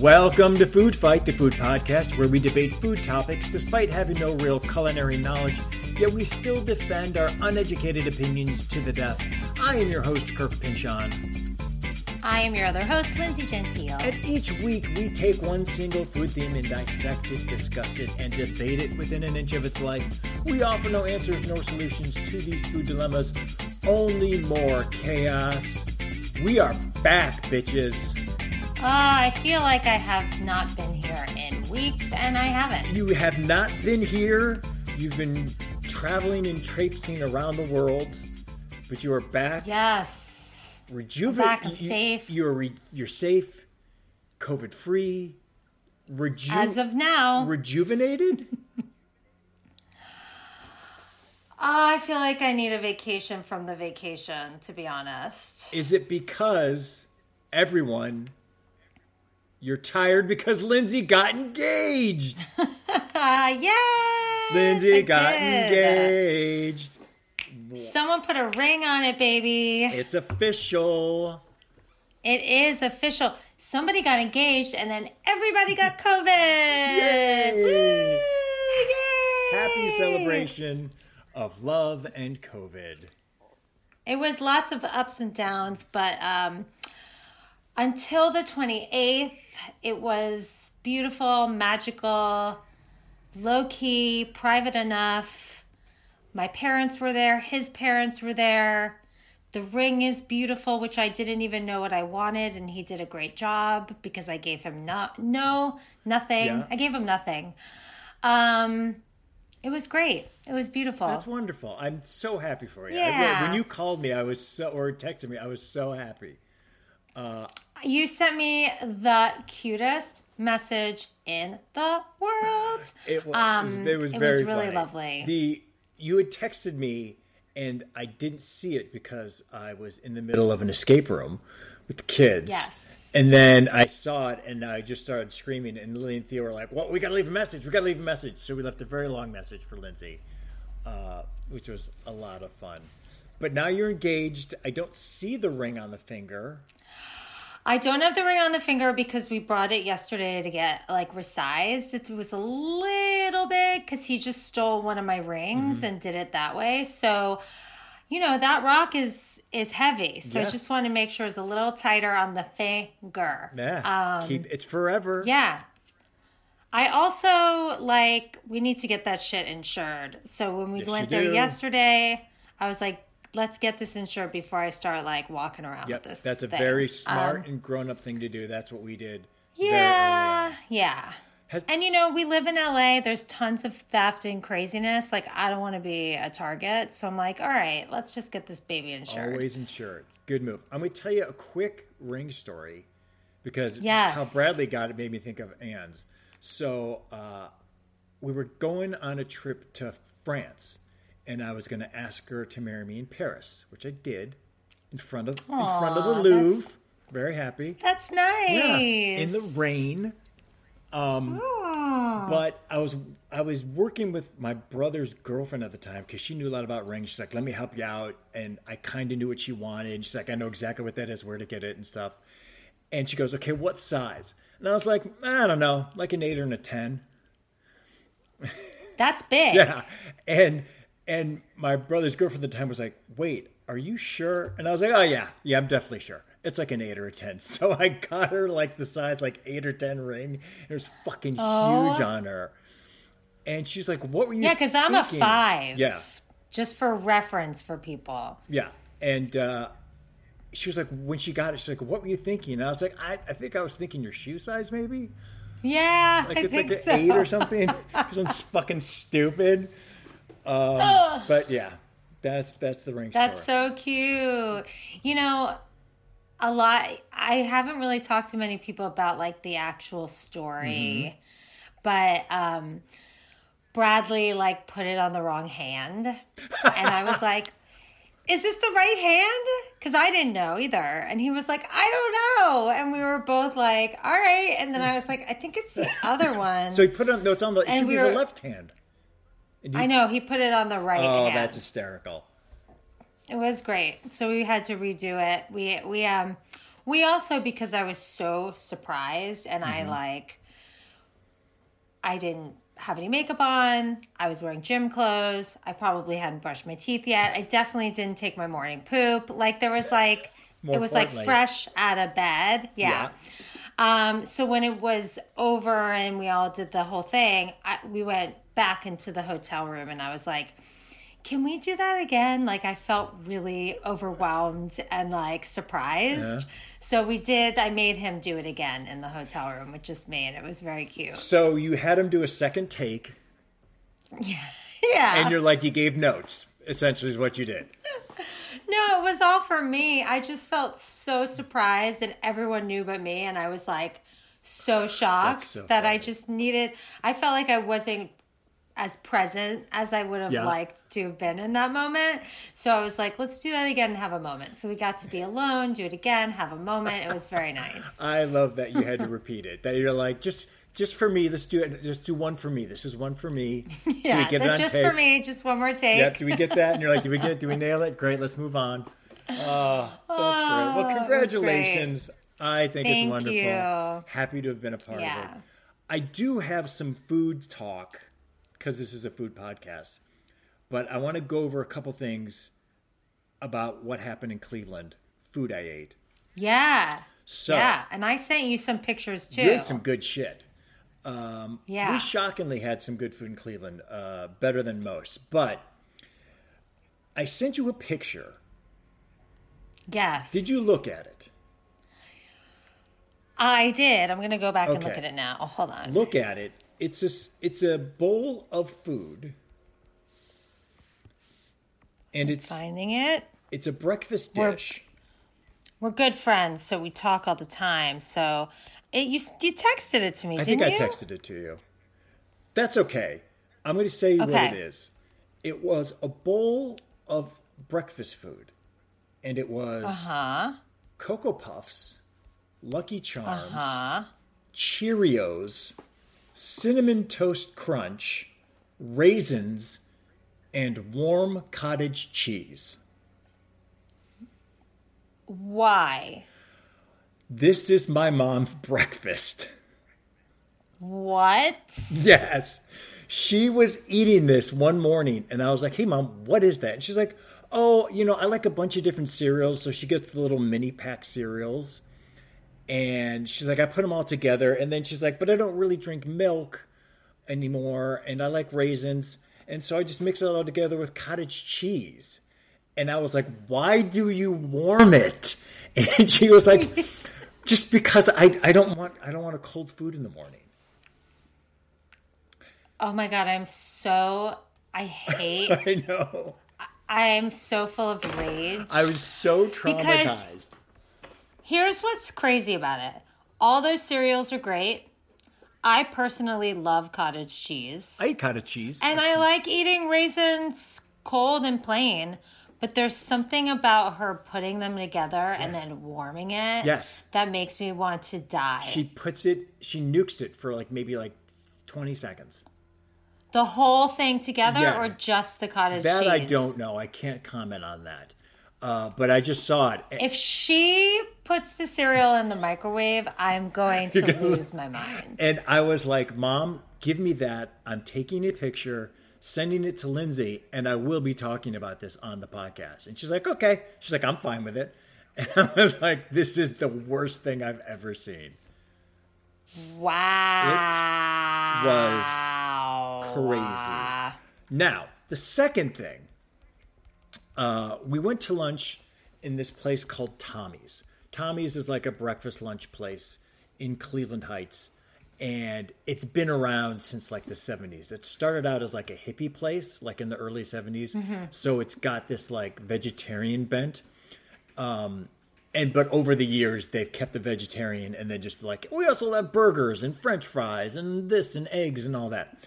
Welcome to Food Fight, the food podcast where we debate food topics despite having no real culinary knowledge, yet we still defend our uneducated opinions to the death. I am your host, Kirk Pynchon. I am your other host, Lindsey Gentile. And each week we take one single food theme and dissect it, discuss it, and debate it within an inch of its life. We offer no answers nor solutions to these food dilemmas, only more chaos. We are back, bitches. Uh, I feel like I have not been here in weeks, and I haven't. You have not been here. You've been traveling and traipsing around the world, but you are back. Yes. Rejuvenated. I'm safe. You're re- you're safe, COVID free. Reju- As of now, rejuvenated. I feel like I need a vacation from the vacation, to be honest. Is it because everyone? You're tired because Lindsey got engaged. Uh, yay! Lindsey got engaged. Someone put a ring on it, baby. It's official. It is official. Somebody got engaged, and then everybody got COVID. Yay! Woo! Yay! Happy celebration of love and COVID. It was lots of ups and downs, but um, until the 28th, it was beautiful, magical, low key, private enough. My parents were there, his parents were there. The ring is beautiful, which I didn't even know what I wanted, and he did a great job because I gave him not no nothing. Yeah. I gave him nothing. Um, it was great. It was beautiful. That's wonderful. I'm so happy for you. I- Yeah. when you called me, I was so, or texted me, I was so happy. You sent me the cutest message in the world. It was, Um, it was it very was really funny. lovely. The you had texted me, and I didn't see it because I was in the middle of an escape room with the kids. Yes. And then I saw it, and I just started screaming. And Lily and Theo were like, "Well, we got to leave a message. We got to leave a message." So we left a very long message for Lindsey, uh, which was a lot of fun. But now you're engaged. I don't see the ring on the finger. I don't have the ring on the finger because we brought it yesterday to get like resized. It was a little big because he just stole one of my rings Mm-hmm. and did it that way. So, you know, that rock is is heavy. So Yeah. I just want to make sure it's a little tighter on the finger. Yeah, keep it's forever. Um, Yeah. I also like we need to get that shit insured. So when we Yes, went there do. yesterday, I was like, let's get this insured before I start like walking around Yep, with this. that's a thing. very smart Um, and grown up thing to do. That's what we did. yeah, yeah. Has- And you know, we live in LA. There's tons of theft and craziness. Like, I don't want to be a target. So I'm like, all right, let's just get this baby insured. Always insured. Good move. I'm going to tell you a quick ring story because Yes. how Bradley got it made me think of Anne's. So uh, we were going on a trip to France, and I was going to ask her to marry me in Paris, which I did in front of in front of the Louvre. Very happy. That's nice. Yeah, in the rain. Um, Aw. But I was I was working with my brother's girlfriend at the time because she knew a lot about rings. She's like, "Let me help you out," and I kind of knew what she wanted. She's like, "I know exactly what that is, where to get it, and stuff." And she goes, "Okay, what size?" And I was like, "I don't know, like an eight or a ten." That's big. Yeah, and and my brother's girlfriend at the time was like, "Wait, are you sure?" And I was like, "Oh yeah, yeah, I'm definitely sure. It's like an eight or a ten. So I got her like the size like eight or ten ring. It was fucking huge on her. And she's like, "What were you?" Yeah, because I'm a five. Yeah, Just for reference for people. yeah. And uh, she was like, when she got it, she's like, "What were you thinking?" And I was like, "I, I think I was thinking your shoe size, maybe." Yeah, Like I it's think like an so. eight or something. one's fucking stupid. Um, but yeah, that's that's the ring. That's story. so cute. You know, a lot. I haven't really talked to many people about like the actual story, Mm-hmm. but um, Bradley like put it on the wrong hand, and I was like. Is this the right hand? Because I didn't know either. And he was like, I don't know. And we were both like, all right. And then I was like, I think it's the other one. So he put it on. No, it's on the. It And should we be were- the left hand. I know he put it on the right Oh, hand. that's hysterical. It was great. So we had to redo it. We we um we also because I was so surprised and I like I didn't have any makeup on. I was wearing gym clothes. I probably hadn't brushed my teeth yet. I definitely didn't take my morning poop. Like there was like More it was like fresh out of bed. Yeah. Um, so when it was over and we all did the whole thing, I, we went back into the hotel room and I was like, can we do that again? Like I felt really overwhelmed and like surprised. So we did. I made him do it again in the hotel room with just me, and it was very cute. So you had him do a second take, Yeah. Yeah. And you're like, you gave notes. Essentially, is what you did. no, it was all for me. I just felt so surprised, and everyone knew but me, and I was like so shocked so that I just needed. I felt like I wasn't as present as I would have Yeah. liked to have been in that moment. So I was like, let's do that again and have a moment. So we got to be alone, do it again, have a moment. It was very nice. I love that you had to repeat it. That you're like, just just for me. Let's do it. Just do one for me. This is one for me. So Yeah, on just tape. for me, just one more take. Yep. Do we get that? And you're like, do we get? it? Do we nail it? Great. Let's move on. Oh, that's great. Oh, well, congratulations. I think Thank it's wonderful. you. Happy to have been a part of it. I do have some food talk because this is a food podcast, but I want to go over a couple things about what happened in Cleveland. Food I ate. Yeah. So yeah. And I sent you some pictures too. you ate some good shit. yeah. We shockingly had some good food in Cleveland, uh, better than most. But I sent you a picture. yes. Did you look at it? I did. I'm going to go back and look at it now. Hold on. Look at it. It's a it's a bowl of food, and it's Finding it. it's a breakfast We're- dish. We're good friends, so we talk all the time. So it, you you texted it to me, I didn't think I you? texted it to you. That's okay. I'm going to say what it is. It was a bowl of breakfast food, and it was uh-huh. Cocoa Puffs, Lucky Charms, Huh? Cheerios, Cinnamon Toast Crunch, raisins, and warm cottage cheese. Why? This is my mom's breakfast. What? Yes. She was eating this one morning, and I was like, hey, mom, what is that? And she's like, oh, you know, I like a bunch of different cereals. So she gets the little mini pack cereals. And she's like, I put them all together. And then she's like, but I don't really drink milk anymore. And I like raisins. And so I just mix it all together with cottage cheese. And I was like, why do you warm it? And she was like, just because I, I don't want I don't want a cold food in the morning. Oh my god, I'm so I hate I know. I am so full of rage. I was so traumatized. Here's what's crazy about it. All those cereals are great. I personally love cottage cheese. I eat cottage cheese. and I like eating raisins cold and plain, but there's something about her putting them together and then warming it Yes. that makes me want to die. she puts it, she nukes it for like maybe like 20 seconds. the whole thing together Yeah. or just the cottage That cheese? I don't know. I can't comment on that. Uh, but I just saw it. If she puts the cereal in the microwave, I'm going to lose my mind. And I was like, Mom, give me that. I'm taking a picture, sending it to Lindsey, and I will be talking about this on the podcast. And she's like, Okay. She's like, I'm fine with it. And I was like, This is the worst thing I've ever seen. Wow. It was crazy. Now, the second thing, uh, we went to lunch in this place called Tommy's. Tommy's is like a breakfast lunch place in Cleveland Heights, and it's been around since like the 70s. It started out as like a hippie place, like in the early 70s. So it's got this like vegetarian bent. Um, and but over the years they've kept the vegetarian and then just like we also have burgers and french fries and this and eggs and all that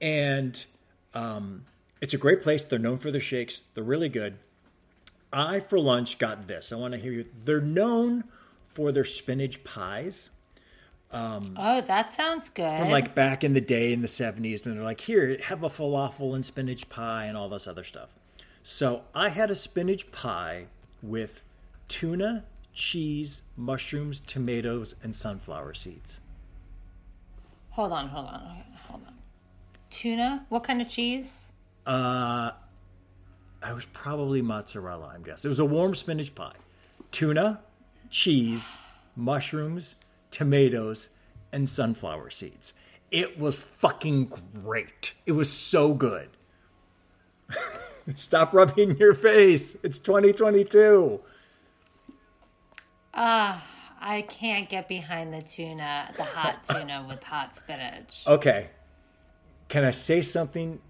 and um, it's a great place they're known for their shakes they're really good i for lunch got this i want to hear you they're known for their spinach pies um, Oh, that sounds good. from like back in the day in the 70s when they're like, here, have a falafel and spinach pie and all this other stuff. So I had a spinach pie with tuna, cheese, mushrooms, tomatoes, and sunflower seeds. hold on, hold on, hold on. Tuna? What kind of cheese? Uh, I was probably mozzarella, I'm guessing. It was a warm spinach pie. Tuna, cheese, mushrooms, tomatoes, and sunflower seeds. It was fucking great. It was so good. Stop rubbing your face. It's 2022. Ah. Uh. I can't get behind the tuna, the hot tuna with hot spinach. Okay. Can I say something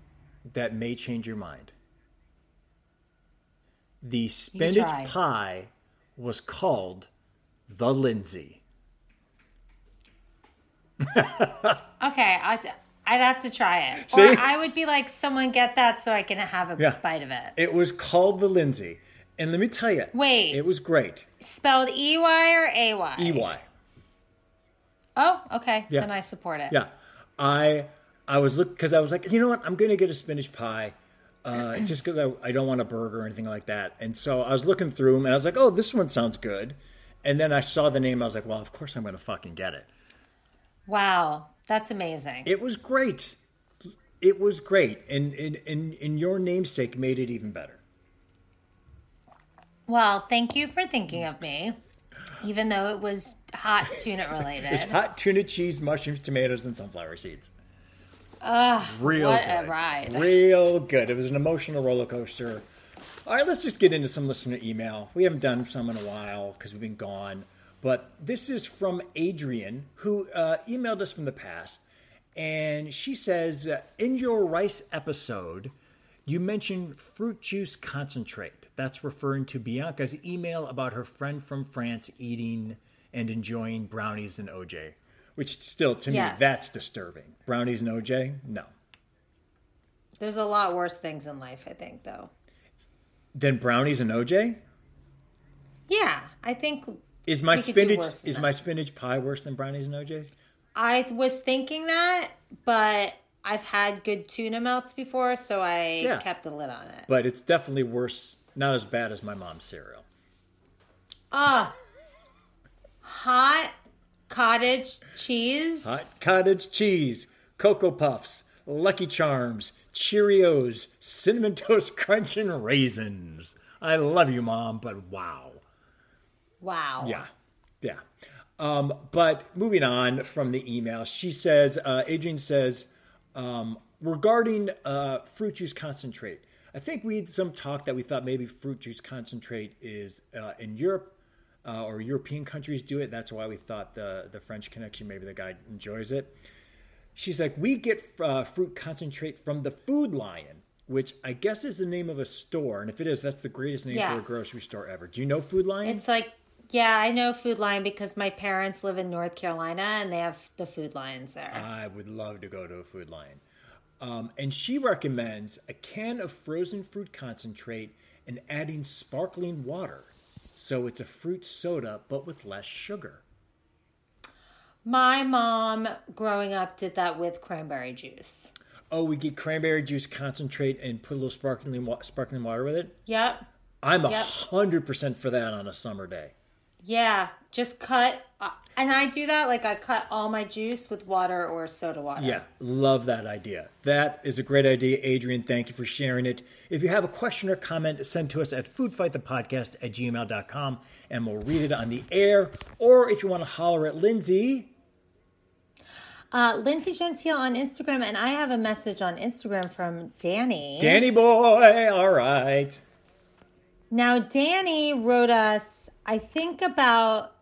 that may change your mind? The spinach pie was called the Lindsey. Okay, I'd, I'd have to try it. See? Or I would be like, someone get that so I can have a Yeah. bite of it. It was called the Lindsey. And let me tell you, Wait. it was great. Spelled E Y or A Y? EY. Oh, okay. Yeah. Then I support it. Yeah. I I was look because I was like, you know what? I'm gonna get a spinach pie. Uh, just because I, I don't want a burger or anything like that. And so I was looking through them and I was like, oh, this one sounds good. And then I saw the name. I was like, well, of course I'm going to fucking get it. Wow, that's amazing. It was great. It was great. And, and, and, and your namesake made it even better. well, thank you for thinking of me, even though it was hot tuna related. It's hot tuna cheese, mushrooms, tomatoes, and sunflower seeds. Ugh, Real what good. a ride. Real good. It was an emotional roller coaster. All right, let's just get into some listener email. We haven't done some in a while because we've been gone. But this is from Adrian, who uh, emailed us from the past. And she says, uh, In your rice episode, you mentioned fruit juice concentrate. That's referring to Bianca's email about her friend from France eating and enjoying brownies and OJ. Which still, to me, that's disturbing. Brownies and OJ? No. There's a lot worse things in life, I think, though. Than brownies and OJ? Yeah, I think Is my We could do spinach is that. my spinach pie worse than brownies and OJ? I was thinking that, but I've had good tuna melts before, so I Yeah. kept the lid on it. But it's definitely worse, not as bad as my mom's cereal. Ah, hot cottage cheese. Hot cottage cheese, Cocoa Puffs, Lucky Charms, Cheerios, Cinnamon Toast Crunch, and raisins. I love you, mom, but wow. Wow. Yeah, yeah. Um, but moving on from the email, she says, uh, Adrian says, um, regarding uh, fruit juice concentrate, I think we had some talk that we thought maybe fruit juice concentrate is uh, in Europe uh, or European countries do it. That's why we thought the the French connection, maybe the guy enjoys it. She's like, we get uh, fruit concentrate from the Food Lion, which I guess is the name of a store, and if it is, that's the greatest name Yeah. for a grocery store ever. Do you know Food Lion? It's like, yeah, I know Food Lion because my parents live in North Carolina and they have the food Lions there. I would love to go to a Food Lion. Um, and she recommends a can of frozen fruit concentrate and adding sparkling water. So it's a fruit soda, but with less sugar. my mom, growing up, did that with cranberry juice. Oh, we get cranberry juice concentrate and put a little sparkling wa- sparkling water with it. Yep. I'm a hundred percent for that on a summer day. Yeah, just cut. Uh, and I do that like I cut all my juice with water or soda water. Yeah, love that idea. That is a great idea, Adrian. Thank you for sharing it. If you have a question or comment, send to us at foodfightthepodcast at gmail.com and we'll read it on the air. Or if you want to holler at Lindsey, Uh, Lindsey Gentile on Instagram, and I have a message on Instagram from Danny. Danny boy, all right. Now, Danny wrote us, I think, about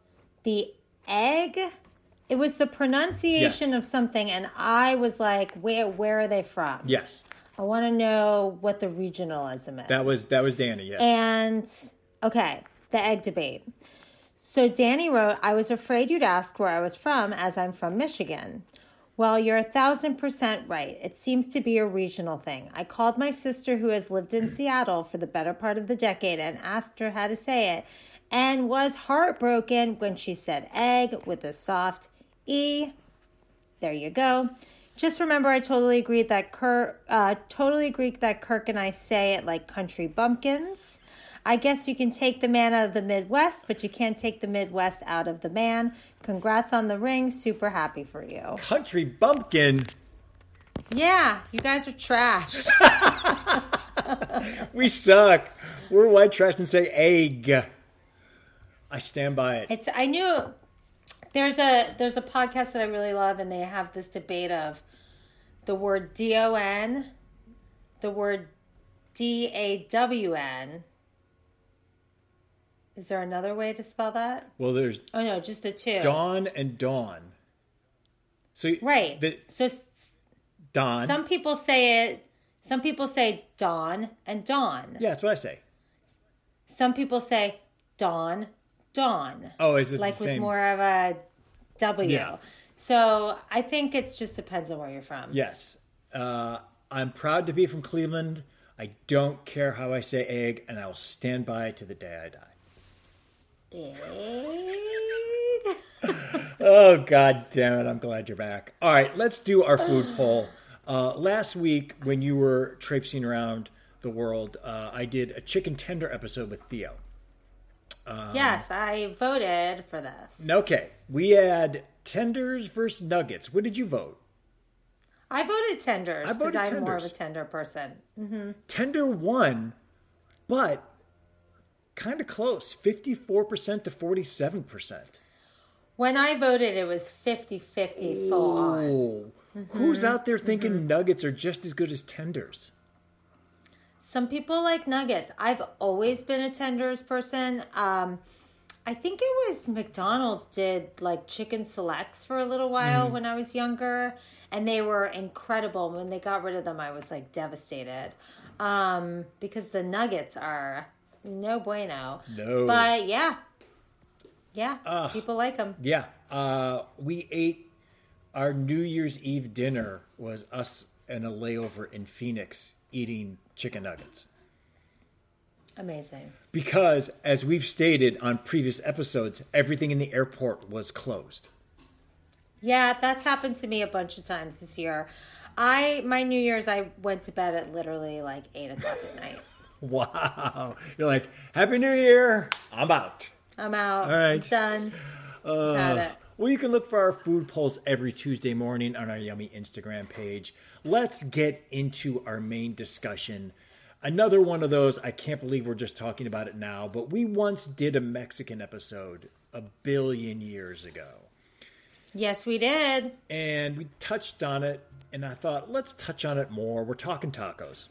the egg. It was the pronunciation Yes. of something, and I was like, "Where? Where are they from?" Yes, I want to know what the regionalism is. that was that was Danny. Yes. And okay, the egg debate. So Danny wrote, I was afraid you'd ask where I was from, as I'm from Michigan. Well, you're a thousand percent right. It seems to be a regional thing. I called my sister, who has lived in Seattle for the better part of the decade, and asked her how to say it, and was heartbroken when she said egg with a soft E. There you go. Just remember, I totally agree that Kirk, uh, totally agree that Kirk and I say it like country bumpkins. I guess you can take the man out of the Midwest, but you can't take the Midwest out of the man. Congrats on the ring. Super happy for you. Country bumpkin. Yeah, you guys are trash. We suck. We're white trash and say egg. I stand by it. It's I knew there's a there's a podcast that I really love and they have this debate of the word D O N, the word D A W N. Is there another way to spell that? Well, there's Oh no, just the two. dawn and dawn. So Right. the so dawn. some people say it some people say dawn and dawn. yeah, that's what I say. Some people say dawn, dawn. Oh, is it like with same? more of a W. Yeah. So I think it just depends on where you're from. Yes. Uh, I'm proud to be from Cleveland. I don't care how I say egg, and I will stand by to the day I die. Egg. Oh God damn it! I'm glad you're back. All right, let's do our food poll. Uh, last week, when you were traipsing around the world, uh, I did a chicken tender episode with Theo. Yes, I voted for this. Okay, we had tenders versus nuggets. What did you vote? I voted tenders because I'm more of a tender person. Mm-hmm. Tender won, but kind of close 54% to 47%. When I voted, it was 50 50 full on. Oh, who's mm-hmm. out there thinking mm-hmm. nuggets are just as good as tenders? Some people like nuggets. I've always been a tenders person. Um, I think it was McDonald's did like chicken selects for a little while when I was younger, and they were incredible. When they got rid of them, I was like devastated um, because the nuggets are no bueno. No. But yeah, yeah, people like them. Yeah, uh, we ate our New Year's Eve dinner was us and a layover in Phoenix eating chicken nuggets. Amazing. Because, as we've stated on previous episodes, everything in the airport was closed. Yeah, that's happened to me a bunch of times this year. I my New Year's I went to bed at literally like eight o'clock at night. Wow. You're like, Happy New Year. I'm out. I'm out. All right. Done. Got uh, it. Well, you can look for our food polls every Tuesday morning on our Yummy Instagram page. Let's get into our main discussion. Another one of those, I can't believe we're just talking about it now, but we once did a Mexican episode a billion years ago. Yes, we did. And we touched on it, and I thought, let's touch on it more. We're talking tacos.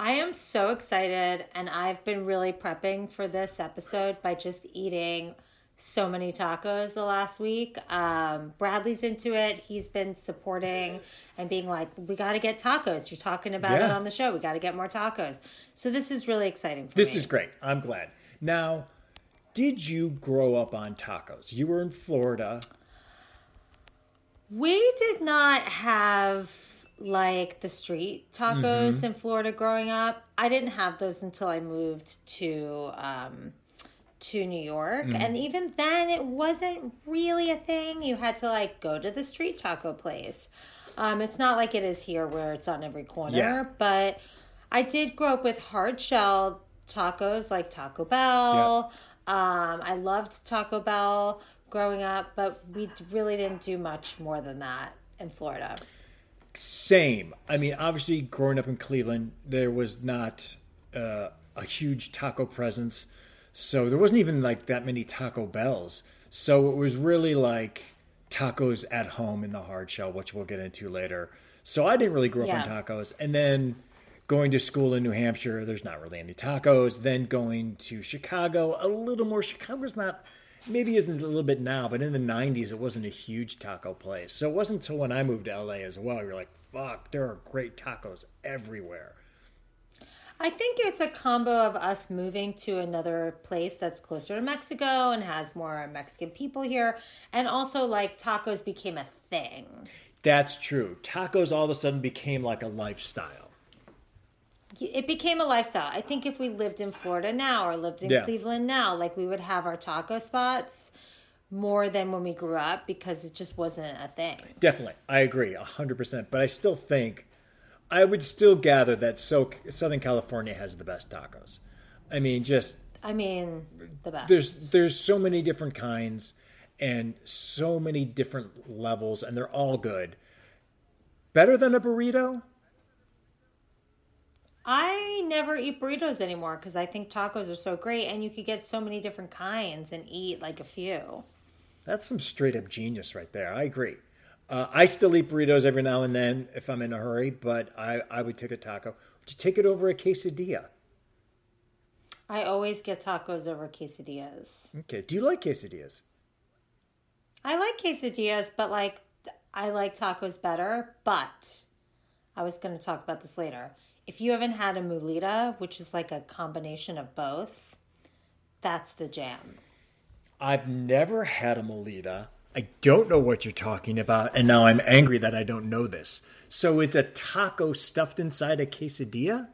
I am so excited, and I've been really prepping for this episode by just eating so many tacos the last week. Um, Bradley's into it. He's been supporting and being like, "We got to get tacos." You're talking about it on the show. We got to get more tacos. So this is really exciting for This me. is great. I'm glad. Now, did you grow up on tacos? You were in Florida. We did not have like the street tacos Mm-hmm. in Florida growing up. I didn't have those until I moved to um, to New York, Mm. and even then, it wasn't really a thing. You had to like go to the street taco place. Um, it's not like it is here where it's on every corner, Yeah. but I did grow up with hard shell tacos like Taco Bell. Um, I loved Taco Bell growing up, but we really didn't do much more than that in Florida. Same. I mean, obviously, growing up in Cleveland, there was not uh, a huge taco presence, so there wasn't even like that many Taco Bells. So it was really like tacos at home in the hard shell, which we'll get into later. So I didn't really grow up Yeah. on tacos, and then going to school in New Hampshire, there's not really any tacos. Then going to Chicago, a little more. Chicago's not. Maybe isn't a little bit now, but in the '90s, it wasn't a huge taco place. So it wasn't until when I moved to LA as well. You're like, "Fuck, there are great tacos everywhere." I think it's a combo of us moving to another place that's closer to Mexico and has more Mexican people here, and also like tacos became a thing. That's true. Tacos all of a sudden became like a lifestyle. It became a lifestyle. I think if we lived in Florida now or lived in Yeah. Cleveland now, like we would have our taco spots more than when we grew up because it just wasn't a thing. Definitely, I agree hundred percent. But I still think I would still gather that so Southern California has the best tacos. I mean, just I mean, the best. there's there's so many different kinds and so many different levels, and they're all good. Better than a burrito? I never eat burritos anymore because I think tacos are so great, and you could get so many different kinds and eat like a few. That's some straight up genius right there. I agree. Uh, I still eat burritos every now and then if I'm in a hurry, but I, I would take a taco. Would you take it over a quesadilla? I always get tacos over quesadillas. Okay. Do you like quesadillas? I like quesadillas, but like I like tacos better. But I was going to talk about this later. If you haven't had a mulita, which is like a combination of both, that's the jam. I've never had a molita. I don't know what you're talking about, and now I'm angry that I don't know this. So it's a taco stuffed inside a quesadilla?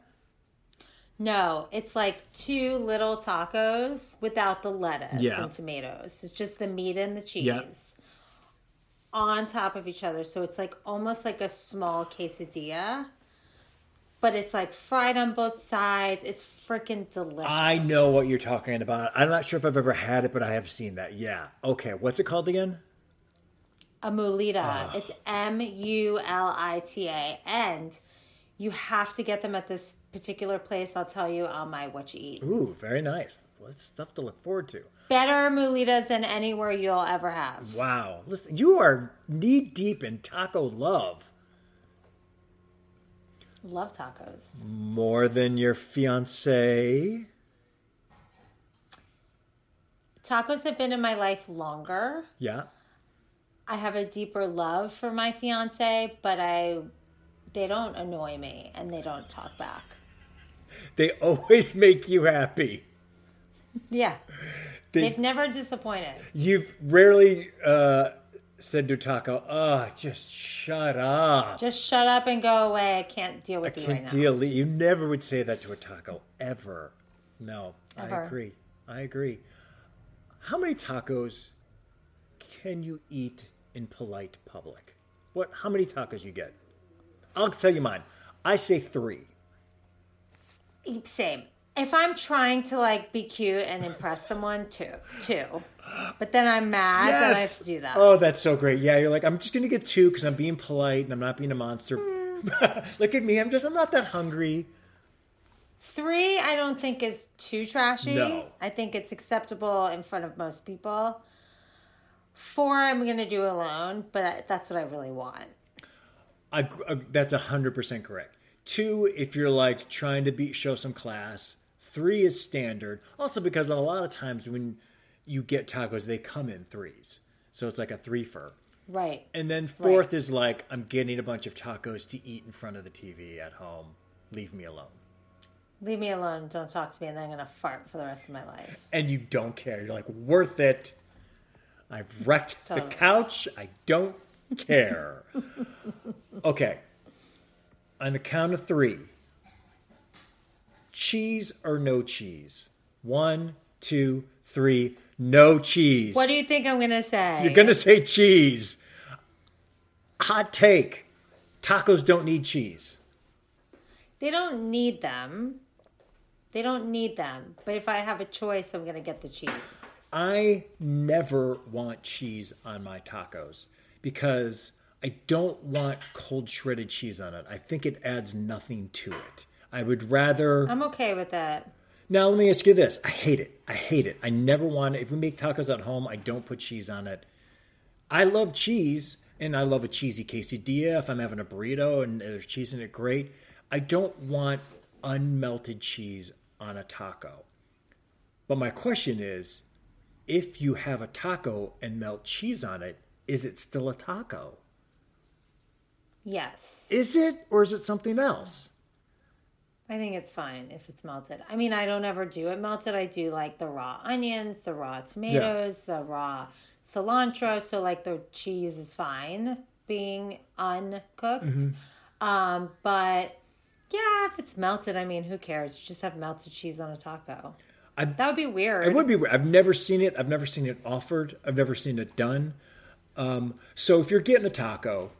No, it's like two little tacos without the lettuce Yeah. and tomatoes. It's just the meat and the cheese Yeah. on top of each other. So it's like almost like a small quesadilla, but it's like fried on both sides. It's freaking delicious. I know what you're talking about. I'm not sure if I've ever had it, but I have seen that. Yeah. Okay. What's it called again? A mulita. Ah. It's M U L I T A, and you have to get them at this particular place. I'll tell you on my what you eat. Ooh, very nice. Well, that's stuff to look forward to. Better mulitas than anywhere you'll ever have. Wow. Listen, you are knee deep in taco love. Love tacos. More than your fiance. Tacos have been in my life longer. Yeah. I have a deeper love for my fiance, but I they don't annoy me and they don't talk back. They always make you happy. Yeah. They- They've never disappointed. You've rarely uh, said to taco, "Ah, just shut up." Just shut up and go away. I can't deal with you Can right now. deal. You never would say that to a taco ever. No, I agree. I agree. How many tacos can you eat in polite public? What? How many tacos you get? I'll tell you mine. I say three. Same. If I'm trying to like be cute and impress someone, two, two. But then I'm mad that I have to do that. Oh, that's so great. Yeah, you're like, I'm just gonna get two because I'm being polite and I'm not being a monster. Look at me. I'm just. I'm not that hungry. Three, I don't think is too trashy. No. I think it's acceptable in front of most people. Four, I'm gonna do alone, but I, that's what I really want. I, I, uh, that's hundred percent correct. Two, if you're like trying to be show some class. Three is standard. Also, because a lot of times when you get tacos, they come in threes, so it's like a three for. Right. And then fourth is like I'm getting a bunch of tacos to eat in front of the TV at home. Leave me alone. Leave me alone. Don't talk to me, and then I'm gonna fart for the rest of my life. And you don't care. You're like worth it. I've wrecked the couch. I don't care. okay. On the count of three. Cheese or no cheese? One, two, three. No cheese. What do you think I'm gonna say? You're gonna say cheese. Hot take. Tacos don't need cheese. They don't need them. They don't need them. But if I have a choice, I'm gonna get the cheese. I never want cheese on my tacos because I don't want cold shredded cheese on it. I think it adds nothing to it. I would rather. I'm okay with that. Now, let me ask you this. I hate it. I hate it. I never want it. If we make tacos at home, I don't put cheese on it. I love cheese and I love a cheesy quesadilla. If I'm having a burrito and there's cheese in it, great. I don't want unmelted cheese on a taco. But my question is if you have a taco and melt cheese on it, is it still a taco? Yes. Is it or is it something else? I think it's fine if it's melted. I mean, I don't ever do it melted. I do like the raw onions, the raw tomatoes, the raw cilantro. So, like, the cheese is fine being uncooked. Um, but yeah, if it's melted, I mean, who cares? You just have melted cheese on a taco. That would be weird. It would be. weird. I've never seen it. I've never seen it offered. I've never seen it done. Um, so if you're getting a taco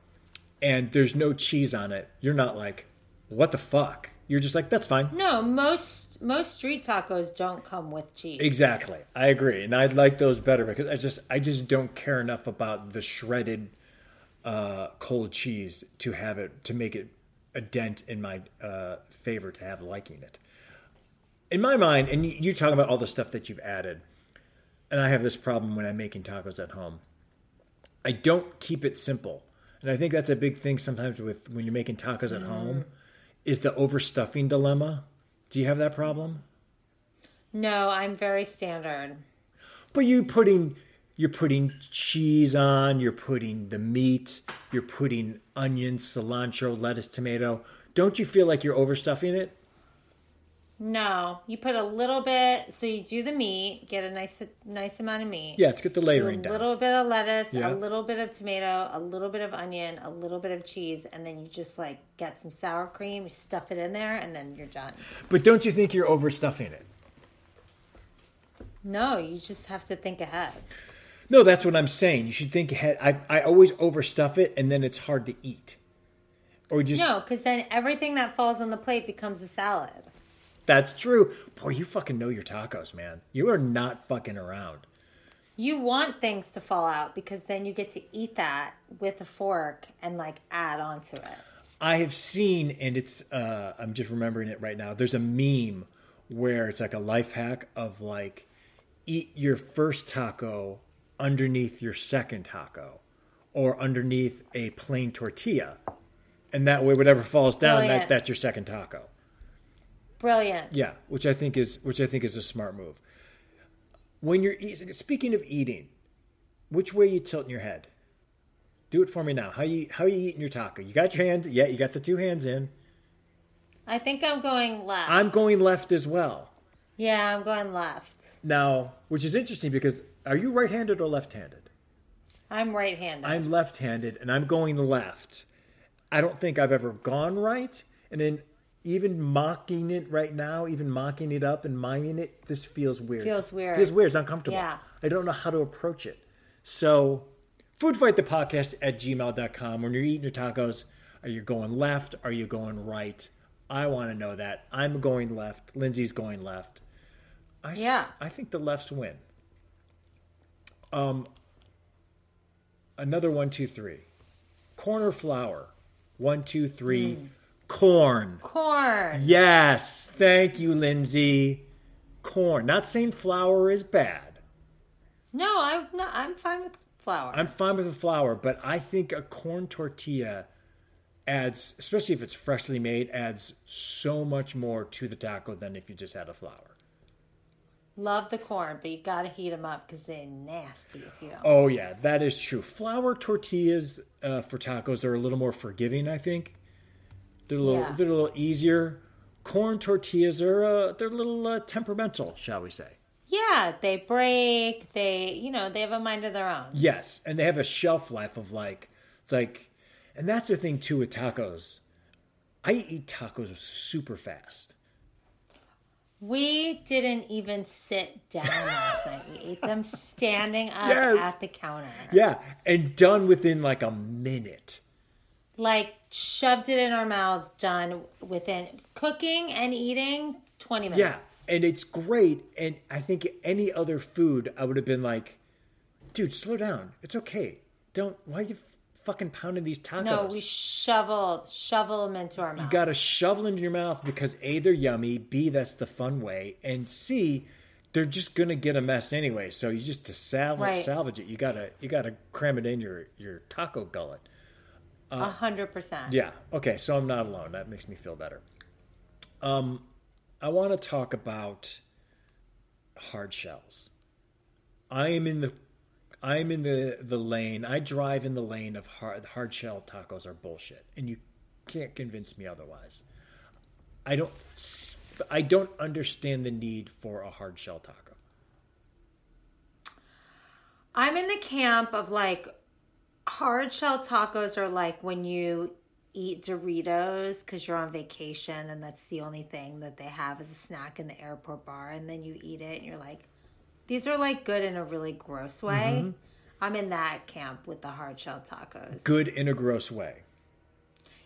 and there's no cheese on it, you're not like, what the fuck? You're just like, that's fine. No, most most street tacos don't come with cheese. Exactly. I agree. And I'd like those better because I just I just don't care enough about the shredded uh, cold cheese to have it to make it a dent in my uh, favor to have liking it. In my mind, and you, you talk about all the stuff that you've added, and I have this problem when I'm making tacos at home. I don't keep it simple, and I think that's a big thing sometimes with when you're making tacos at mm-hmm. home, is the overstuffing dilemma. Do you have that problem? No, I'm very standard. But you putting you're putting cheese on, you're putting the meat, you're putting onions, cilantro, lettuce, tomato. Don't you feel like you're overstuffing it? No, you put a little bit. So you do the meat, get a nice nice amount of meat. Yeah, let's get the layering a down. little bit of lettuce, Yeah. a little bit of tomato, a little bit of onion, a little bit of cheese, and then you just like get some sour cream, you stuff it in there, and then you're done. But don't you think you're overstuffing it? No, you just have to think ahead. No, that's what I'm saying. You should think ahead. I I always overstuff it, and then it's hard to eat. Or just No, because then everything that falls on the plate becomes a salad. That's true. Boy, you fucking know your tacos, man. You are not fucking around. You want things to fall out because then you get to eat that with a fork and like add onto it. I have seen, and it's uh, I'm just remembering it right now. There's a meme where it's like a life hack of like eat your first taco underneath your second taco, or underneath a plain tortilla, and that way whatever falls down, that, that's your second taco. Brilliant. Yeah, which I think is which I think is a smart move. When you're eating, speaking of eating, which way you tilting your head? Do it for me now. How you how you eating your taco? You got your hand? Yeah, you got the two hands in. I think I'm going left. I'm going left as well. yeah, I'm going left. Now, which is interesting because are you right-handed or left-handed? I'm right handed. I'm left-handed and I'm going left. I don't think I've ever gone right, and then even mocking it right now, even mocking it up and miming it, this feels weird. Feels weird. Feels weird. It's uncomfortable. Yeah. I don't know how to approach it. So, food fight the podcast at gmail.com. When you're eating your tacos, are you going left? Are you going right? I want to know that. I'm going left. Lindsey's going left. I, Yeah. I think the lefts win. Um, another one, two, three. Corner flower. One, two, three. Hmm. Corn. Corn. Yes. Thank you, Lindsey. Corn. Not saying flour is bad. No, I'm not. I'm fine with flour. I'm fine with the flour, but I think a corn tortilla adds, especially if it's freshly made, adds so much more to the taco than if you just had a flour. Love the corn, but you gotta heat them up because they're nasty if you don't. Oh yeah, that is true. Flour tortillas uh, for tacos are a little more forgiving. I think they're a little Yeah. they're a little easier. Corn tortillas are uh, they're a little uh, temperamental, shall we say? Yeah, they break. They, you know, they have a mind of their own. Yes, and they have a shelf life of like it's like, and that's the thing too with tacos. I eat tacos super fast. We didn't even sit down last night. We ate them standing up Yes. at the counter. Yeah, and done within like a minute. Like shoved it in our mouths, done within cooking and eating 20 minutes. Yeah, and it's great. And I think any other food, I would have been like, dude, slow down. It's okay. Don't. Why are you f- fucking pounding these tacos? No, we shoveled, shovel them into our mouth. you got to shovel into your mouth because a they're yummy, b that's the fun way, and c they're just gonna get a mess anyway. So you just to salvage Right. salvage it, you gotta you gotta cram it in your your taco gullet. A hundred percent. Yeah. Okay. So I'm not alone. That makes me feel better. Um, I want to talk about hard shells. I am in the, I am in the the lane. I drive in the lane of hard hard shell tacos are bullshit, and you can't convince me otherwise. I don't. I don't understand the need for a hard shell taco. I'm in the camp of like hard shell tacos are like when you eat Doritos because you're on vacation and that's the only thing that they have as a snack in the airport bar, and then you eat it and you're like, these are like good in a really gross way. Mm-hmm. I'm in that camp with the hard shell tacos. Good in a gross way.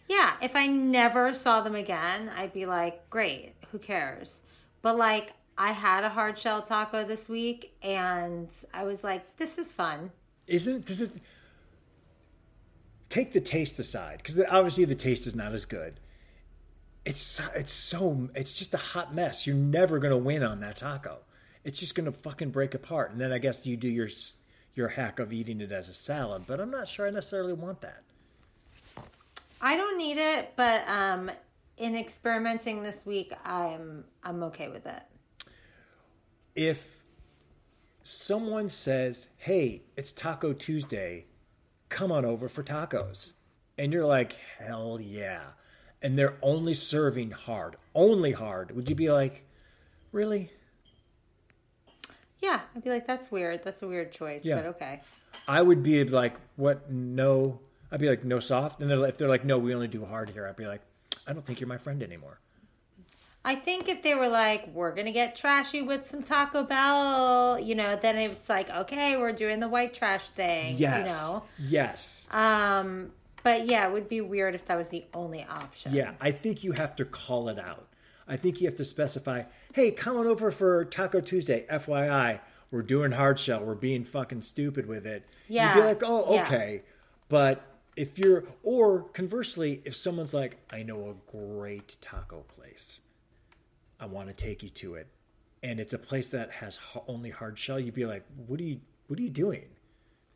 Yeah, if I never saw them again, I'd be like, great, who cares? But like, I had a hard shell taco this week and I was like, this is fun. Isn't does it take the taste aside because obviously the taste is not as good. It's it's so it's just a hot mess. You're never gonna win on that taco. It's just gonna fucking break apart. And then I guess you do your your hack of eating it as a salad, but I'm not sure I necessarily want that. I don't need it, but um, in experimenting this week, I'm I'm okay with it. if someone says, "Hey, it's Taco Tuesday, come on over for tacos," and you're like, "Hell yeah," and they're only serving hard, only hard, would you be like, "Really?" Yeah, I'd be like, that's weird. That's a weird choice, Yeah. but okay. I would be like, "What? No." I'd be like, "No soft," and they're, if they're like, "No, we only do hard here," I'd be like, "I don't think you're my friend anymore." I think if they were like, we're gonna get trashy with some Taco Bell, you know, then it's like, okay, we're doing the white trash thing, Yes. you know. Yes. Um, but yeah, it would be weird if that was the only option. Yeah, I think you have to call it out. I think you have to specify, hey, come on over for Taco Tuesday, FYI. We're doing hard shell. We're being fucking stupid with it. Yeah, You'd be like, oh, yeah. okay. But if you're, or conversely, if someone's like, I know a great taco place, I want to take you to it, and it's a place that has only hard shell, you'd be like, what are you, what are you doing?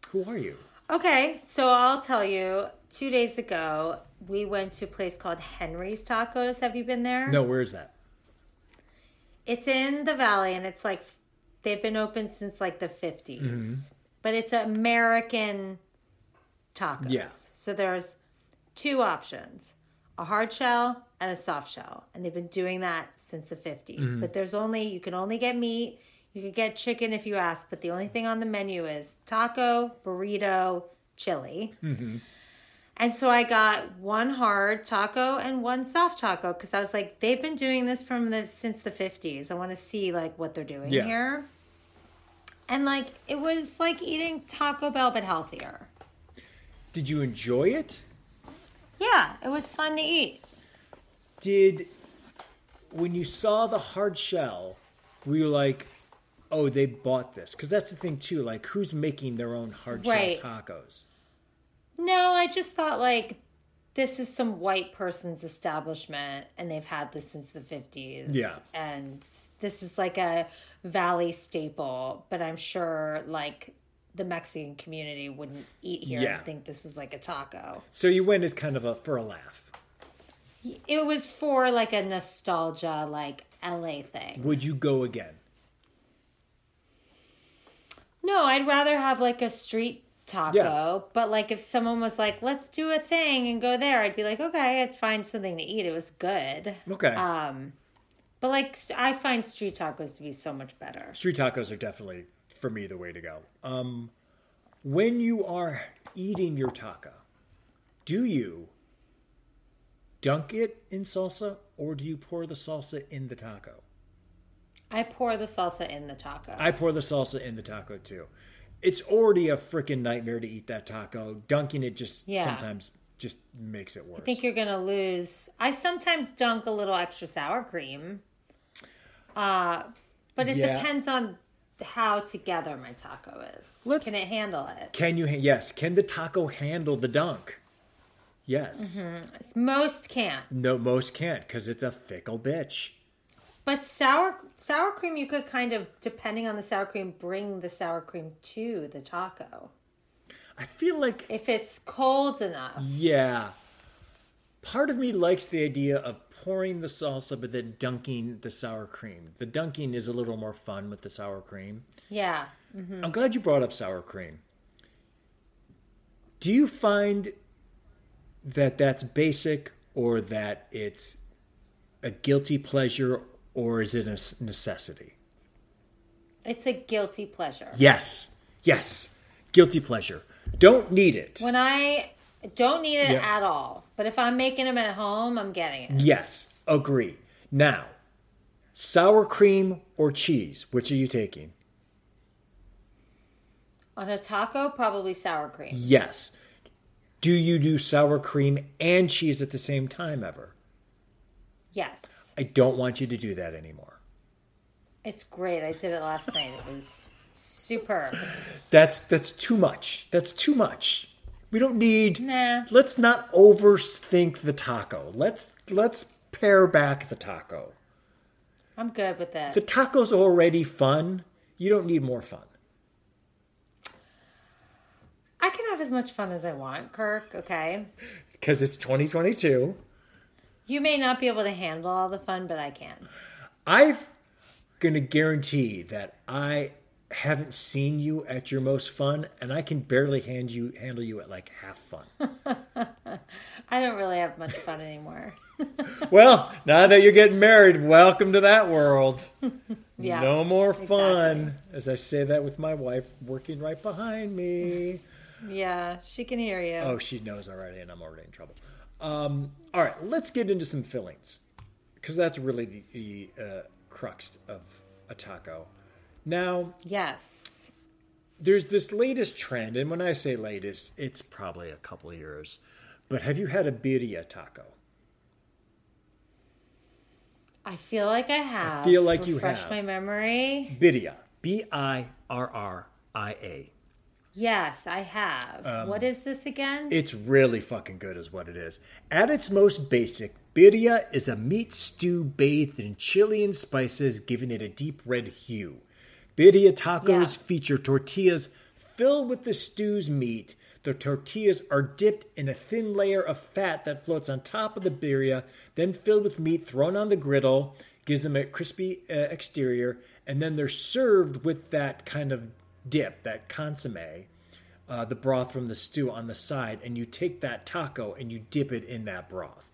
Who are you? Okay, so I'll tell you. Two days ago, we went to a place called Henry's Tacos. Have you been there? No, where is that? It's in the valley, and it's like they've been open since like the 50s. Mm-hmm. But it's American tacos. Yeah. So there's two options a hard shell and a soft shell. And they've been doing that since the 50s. Mm-hmm. But there's only, you can only get meat. You can get chicken if you ask, but the only thing on the menu is taco, burrito, chili. Mm-hmm. And so I got one hard taco and one soft taco because I was like, they've been doing this from the since the fifties. I want to see like what they're doing Yeah. here. And like it was like eating Taco Bell but healthier. Did you enjoy it? Yeah, it was fun to eat. Did when you saw the hard shell were you like oh they bought this because that's the thing too like who's making their own hard Right. shell tacos No, I just thought like this is some white person's establishment and they've had this since the 50s. Yeah. And this is like a valley staple, but I'm sure like the Mexican community wouldn't eat here Yeah. and think this was like a taco. so you went as kind of a for a laugh It was for like a nostalgia like LA thing. would you go again No, I'd rather have like a street taco, Yeah. but like if someone was like, "Let's do a thing and go there," I'd be like, "Okay, I'd find something to eat. It was good." okay Um, but like I find street tacos to be so much better. street tacos are definitely for me the way to go um when you are eating your taco do you dunk it in salsa or do you pour the salsa in the taco I pour the salsa in the taco. I pour the salsa in the taco too. It's already a freaking nightmare to eat that taco. Dunking it just Yeah. sometimes just makes it worse. I think you're gonna lose. I sometimes dunk a little extra sour cream, uh, but it Yeah. depends on how together my taco is. Let's- Can it handle it? Can you? Yes. Can the taco handle the dunk? Yes. Mm-hmm. Most can't. No, most can't because it's a fickle bitch. But sour sour cream, you could kind of, depending on the sour cream, bring the sour cream to the taco I feel like if it's cold enough. yeah. Part of me likes the idea of pouring the salsa but then dunking the sour cream. The dunking is a little more fun with the sour cream. Yeah. I'm glad you brought up sour cream. Do you find that that's basic or that it's a guilty pleasure or is it a necessity? It's a guilty pleasure. Yes. Yes. Guilty pleasure. Don't need it. When I Don't need it Yeah. at all. But if I'm making them at home, I'm getting it. Yes, agree. Now, sour cream or cheese, which are you taking? On a taco, probably sour cream. Yes. Do you do sour cream and cheese at the same time ever? Yes. I don't want you to do that anymore. It's great. I did it last night. It was superb. That's that's too much. That's too much. We don't need Nah. Let's not overthink the taco. Let's let's pare back the taco. I'm good with that. The taco's already fun. You don't need more fun. I can have as much fun as I want, Kirk, okay? Because it's 2022. You may not be able to handle all the fun, but I can. I'm gonna guarantee that I haven't seen you at your most fun, and I can barely hand you handle you at like half fun. I don't really have much fun anymore. well, now that you're getting married, welcome to that world. Yeah. no more fun. As I say that with my wife working right behind me. Yeah, she can hear you. Oh, she knows already, and I'm already in trouble. Um, all right, let's get into some fillings because that's really the, the uh, crux of a taco. Now, Yes. there's this latest trend, and when I say latest, it's probably a couple years. But have you had a birria taco? I feel like I have. I feel like you Refresh my memory. Birria, B I R R I A. Yes, I have. Um, what is this again? It's really fucking good, is what it is. At its most basic, birria is a meat stew bathed in chili and spices, giving it a deep red hue. Birria tacos Yeah. feature tortillas filled with the stew's meat. The tortillas are dipped in a thin layer of fat that floats on top of the birria, then filled with meat thrown on the griddle, gives them a crispy uh, exterior, and then they're served with that kind of dip, that consomme uh, the broth from the stew on the side, and you take that taco and you dip it in that broth.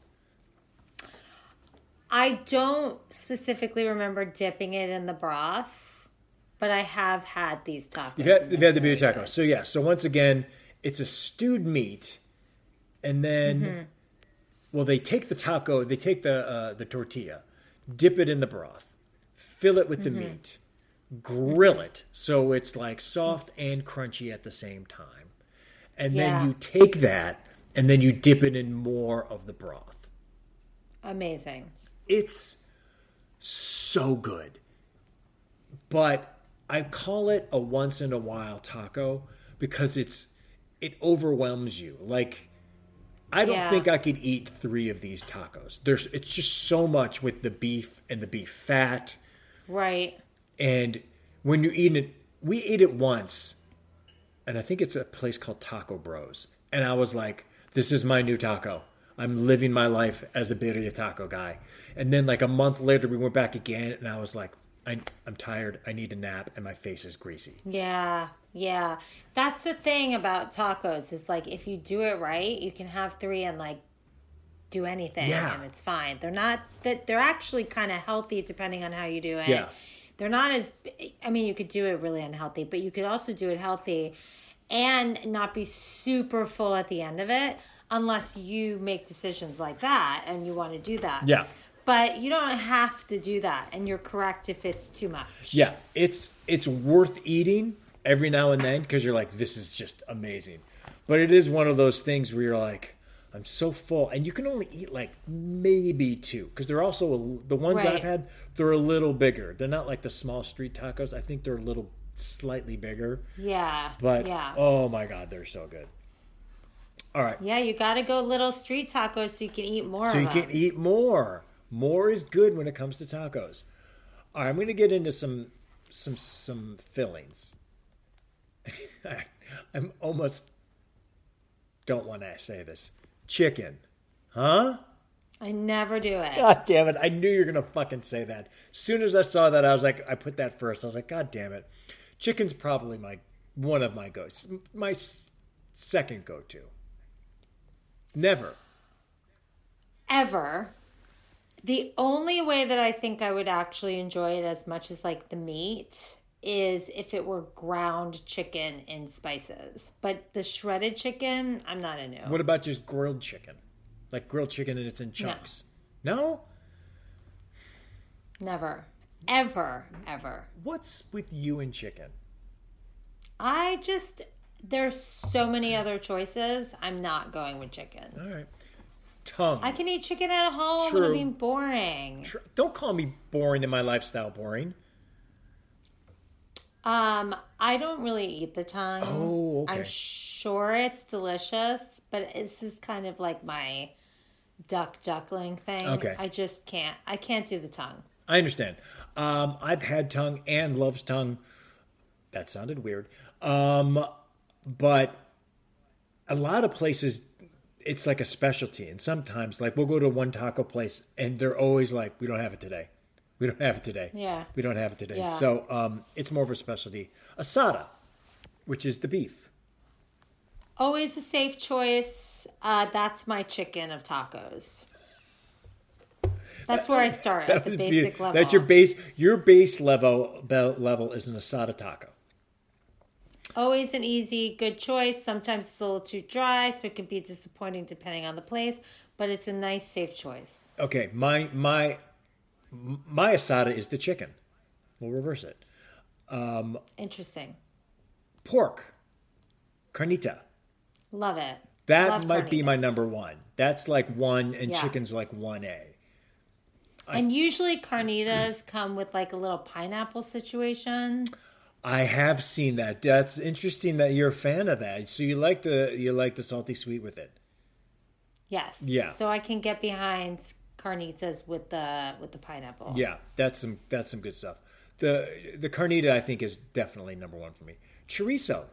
I don't specifically remember dipping it in the broth, but I have had these tacos. You've had, you've had the birria taco. So, yeah, so once again, it's a stewed meat, and then, Mm-hmm. well, they take the taco, they take the, uh, the tortilla, dip it in the broth, fill it with the Mm-hmm. meat, grill it so it's like soft and crunchy at the same time. And Yeah. then you take that and then you dip it in more of the broth. Amazing. it's so good. But I call it a once in a while taco because it's it overwhelms you. Like I don't Yeah. think I could eat 3 of these tacos. There's it's just so much with the beef and the beef fat Right. And when you eat it we ate it once and I think it's a place called Taco Bros. And I was like, this is my new taco. I'm living my life as a birria taco guy. And then like a month later, we went back again, and I was like, I, I'm tired. I need a nap, and my face is greasy. Yeah. Yeah. That's the thing about tacos is like if you do it right, you can have three and like do anything Yeah. and it's fine. They're not that they're actually kind of healthy depending on how you do it. Yeah. They're not as I mean, you could do it really unhealthy, but you could also do it healthy and not be super full at the end of it unless you make decisions like that and you want to do that. Yeah. But you don't have to do that and you're correct if it's too much. Yeah, it's it's worth eating every now and then because you're like, this is just amazing. But it is one of those things where you're like, I'm so full, and you can only eat like maybe two because they're also a, the ones Right. I've had. They're a little bigger. They're not like the small street tacos. I think they're a little slightly bigger. Yeah. But yeah. oh my god, they're so good. All right, Yeah, you got to go little street tacos so you can eat more so you them. can eat more. More is good when it comes to tacos. All right, I'm going to get into some some some fillings. I'm almost don't want to say this. Chicken, huh? I never do it. God damn it! I knew you were gonna fucking say that. Soon as I saw that, I was like, I put that first. I was like, God damn it! Chicken's probably my one of my goats. My second go-to. Never. Ever. The only way that I think I would actually enjoy it as much as like the meat is if it were ground chicken in spices. But the shredded chicken, I'm not into. What about just grilled chicken? Like grilled chicken and it's in chunks? No? Never. Ever, ever. What's with you and chicken? I just there's so many other choices. I'm not going with chicken. All right. Tongue. I can eat chicken at home. True. It'll be boring. Tr- Don't call me boring in my lifestyle boring. Um, I don't really eat the tongue. Oh, okay. I'm sure it's delicious, but this is kind of like my duck duckling thing. Okay. I just can't. I can't do the tongue. I understand. Um, I've had tongue and loves tongue. That sounded weird. Um, but a lot of places, it's like a specialty. And sometimes, like, we'll go to one taco place and they're always like, we don't have it today. We don't have it today. Yeah. We don't have it today. Yeah. So um, it's more of a specialty. Asada, which is the beef. Always a safe choice. Uh, that's my chicken of tacos. That's where I start at the basic beautiful. level. That's your base. Your base level level is an asada taco. Always an easy, good choice. Sometimes it's a little too dry, so it can be disappointing depending on the place, but it's a nice, safe choice. Okay, my my my asada is the chicken. We'll reverse it. Um, Interesting. Pork, carnita. Love it. That Love might be my number one. That's like one, and Yeah. chicken's like one A. And usually carnitas come with like a little pineapple situation. I have seen that. That's interesting that you're a fan of that. So you like the you like the salty sweet with it. Yes. Yeah. So I can get behind carnitas with the with the pineapple. Yeah, that's some that's some good stuff. The the carnita I think is definitely number one for me. Chorizo,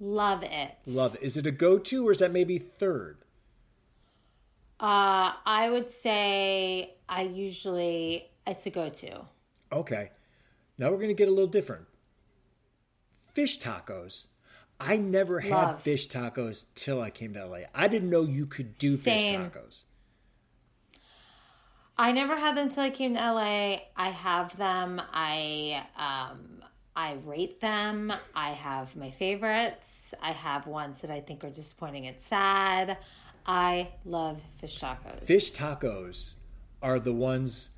Love it. love it. Is it a go to or is that maybe third? Uh I would say I usually it's a go to. Okay. Now we're going to get a little different. Fish tacos. I never had Love. fish tacos till I came to LA. I didn't know you could do fish tacos. I never had them until I came to LA. I have them. I um I rate them. I have my favorites. I have ones that I think are disappointing and sad. I love fish tacos. Fish tacos are the ones,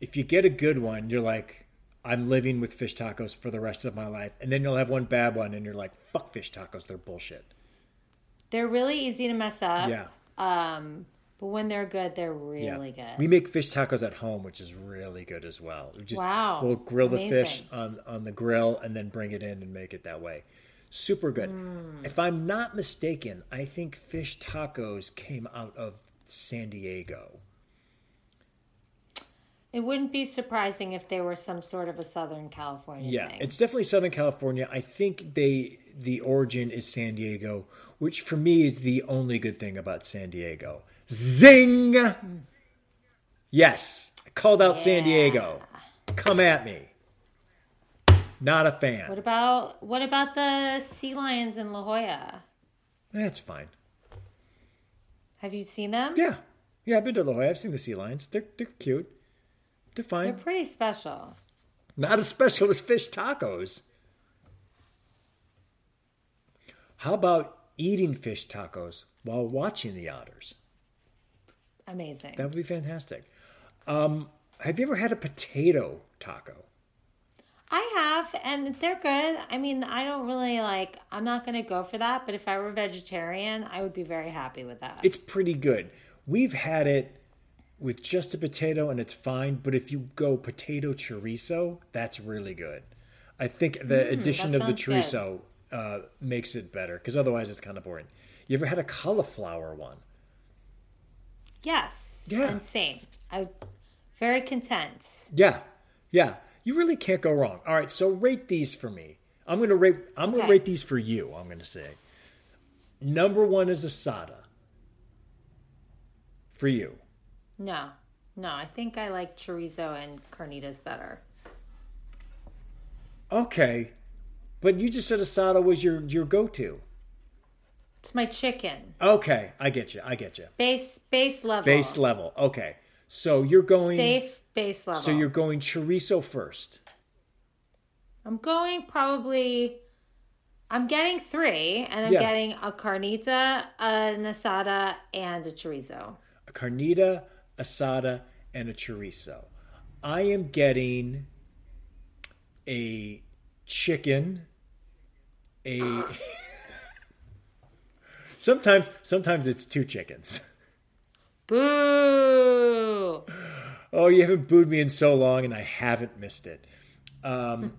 if you get a good one, you're like, I'm living with fish tacos for the rest of my life. And then you'll have one bad one and you're like, fuck fish tacos. They're bullshit. They're really easy to mess up. Yeah. Um, but when they're good, they're Yeah. really good. We make fish tacos at home, which is really good as well. We just, Wow. We'll grill the fish on, on the grill and then bring it in and make it that way. Super good. Hmm. If I'm not mistaken, I think fish tacos came out of San Diego. it wouldn't be surprising if they were some sort of a Southern California Yeah, thing. it's definitely Southern California. I think they the origin is San Diego, which for me is the only good thing about San Diego. Zing! Yes, I called out San Diego. Come at me. Not a fan. What about what about the sea lions in La Jolla? That's fine. Have you seen them? Yeah, yeah. I've been to La Jolla. I've seen the sea lions. They're they're cute. They're fine. They're pretty special. Not as special as fish tacos. How about eating fish tacos while watching the otters? Amazing. That would be fantastic. Um, have you ever had a potato taco? I have, and they're good. I mean, I don't really like, I'm not going to go for that, but if I were vegetarian, I would be very happy with that. It's pretty good. We've had it with just a potato and it's fine, but if you go potato chorizo, that's really good. I think the addition of the chorizo uh, makes it better because otherwise it's kind of boring. You ever had a cauliflower one? Yes. Yeah. And same. I'm very content. Yeah, yeah. You really can't go wrong. All right, so rate these for me. I'm gonna rate. I'm gonna rate these for you. I'm gonna say. Number one is asada. For you. No, no, I think I like chorizo and carnitas better. Okay, but you just said asada was your your go to. It's my chicken. Okay, I get you. I get you. Base, base level. Base level. Okay, so you're going. Safe base level. So you're going chorizo first. I'm going probably. I'm getting three, and I'm Yeah. getting a carnita, an asada, and a chorizo. A carnita, asada, and a chorizo. I am getting a chicken, a. sometimes, sometimes it's two chickens. Boo! Oh, you haven't booed me in so long, and I haven't missed it. Um,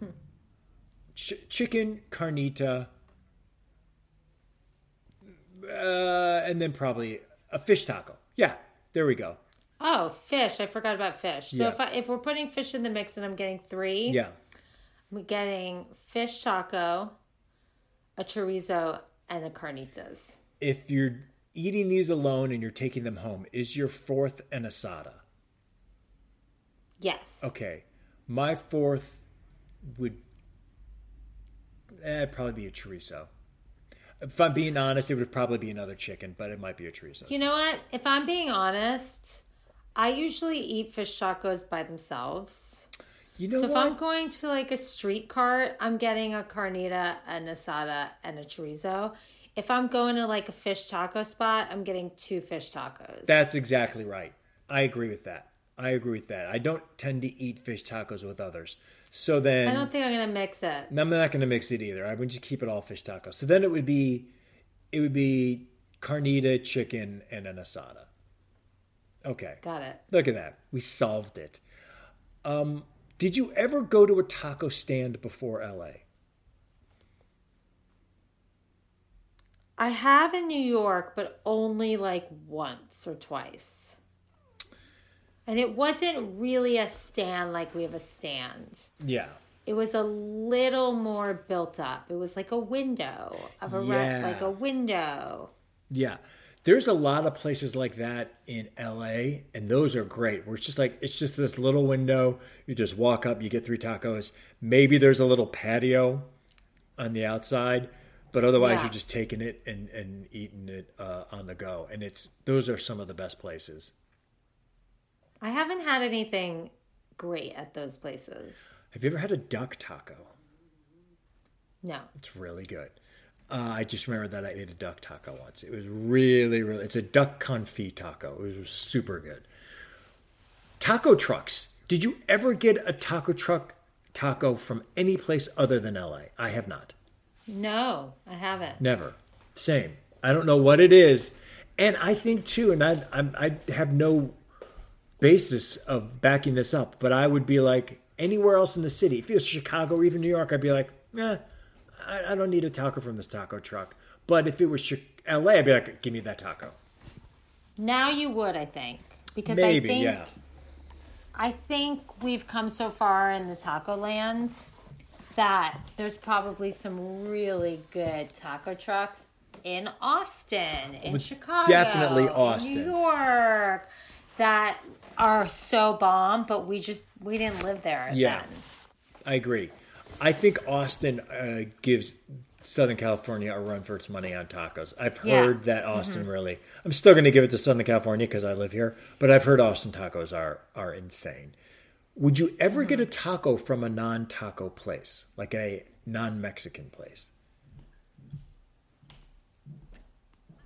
ch- chicken, carnita, uh, and then probably a fish taco. Yeah, there we go. Oh, fish! I forgot about fish. So Yeah. if I, if we're putting fish in the mix, and I'm getting three, Yeah, I'm getting fish taco, a chorizo, and a carnitas. If you're eating these alone and you're taking them home, is your fourth an asada? Yes. Okay, my fourth would eh, probably be a chorizo. If I'm being honest, it would probably be another chicken, but it might be a chorizo. You know what? If I'm being honest, I usually eat fish tacos by themselves. You know so if? I'm going to like a street cart, I'm getting a carnita, an asada, and a chorizo. If I'm going to like a fish taco spot, I'm getting two fish tacos. That's exactly right. I agree with that. I agree with that. I don't tend to eat fish tacos with others. So then I don't think I'm gonna mix it. I'm not going to mix it either. I would just keep it all fish tacos. So then it would be, it would be carnita, chicken, and an asada. Okay, Got it. look at that. We solved it. Um, did you ever go to a taco stand before LA? I have in New York, but only like once or twice. And it wasn't really a stand like we have a stand. Yeah. It was a little more built up. It was like a window of a re- like a window. Yeah. There's a lot of places like that in LA, and those are great. Where it's just like it's just this little window. You just walk up, you get three tacos. Maybe there's a little patio on the outside, but otherwise Yeah. you're just taking it and, and eating it uh, on the go. And it's those are some of the best places. I haven't had anything great at those places. Have you ever had a duck taco? No. It's really good. Uh, I just remember that I ate a duck taco once. It was really, really. It's a duck confit taco. It was super good. Taco trucks. Did you ever get a taco truck taco from any place other than LA? I have not. No, I haven't. Never. Same. I don't know what it is, and I think too, and I I'm, I have no basis of backing this up, but I would be like anywhere else in the city. If it was Chicago or even New York, I'd be like, eh, I, I don't need a taco from this taco truck. But if it was LA, I'd be like, give me that taco. Now you would, I think, because Maybe, I think yeah. I think we've come so far in the taco land that there's probably some really good taco trucks in Austin, in Chicago, definitely in Austin. New York, that are so bomb. But we just we didn't live there. Yeah. then. I agree. I think Austin uh, gives Southern California a run for its money on tacos. I've Yeah. heard that Austin really. I'm still going to give it to Southern California because I live here, but I've heard Austin tacos are are insane. Would you ever get a taco from a non-taco place, like a non-Mexican place?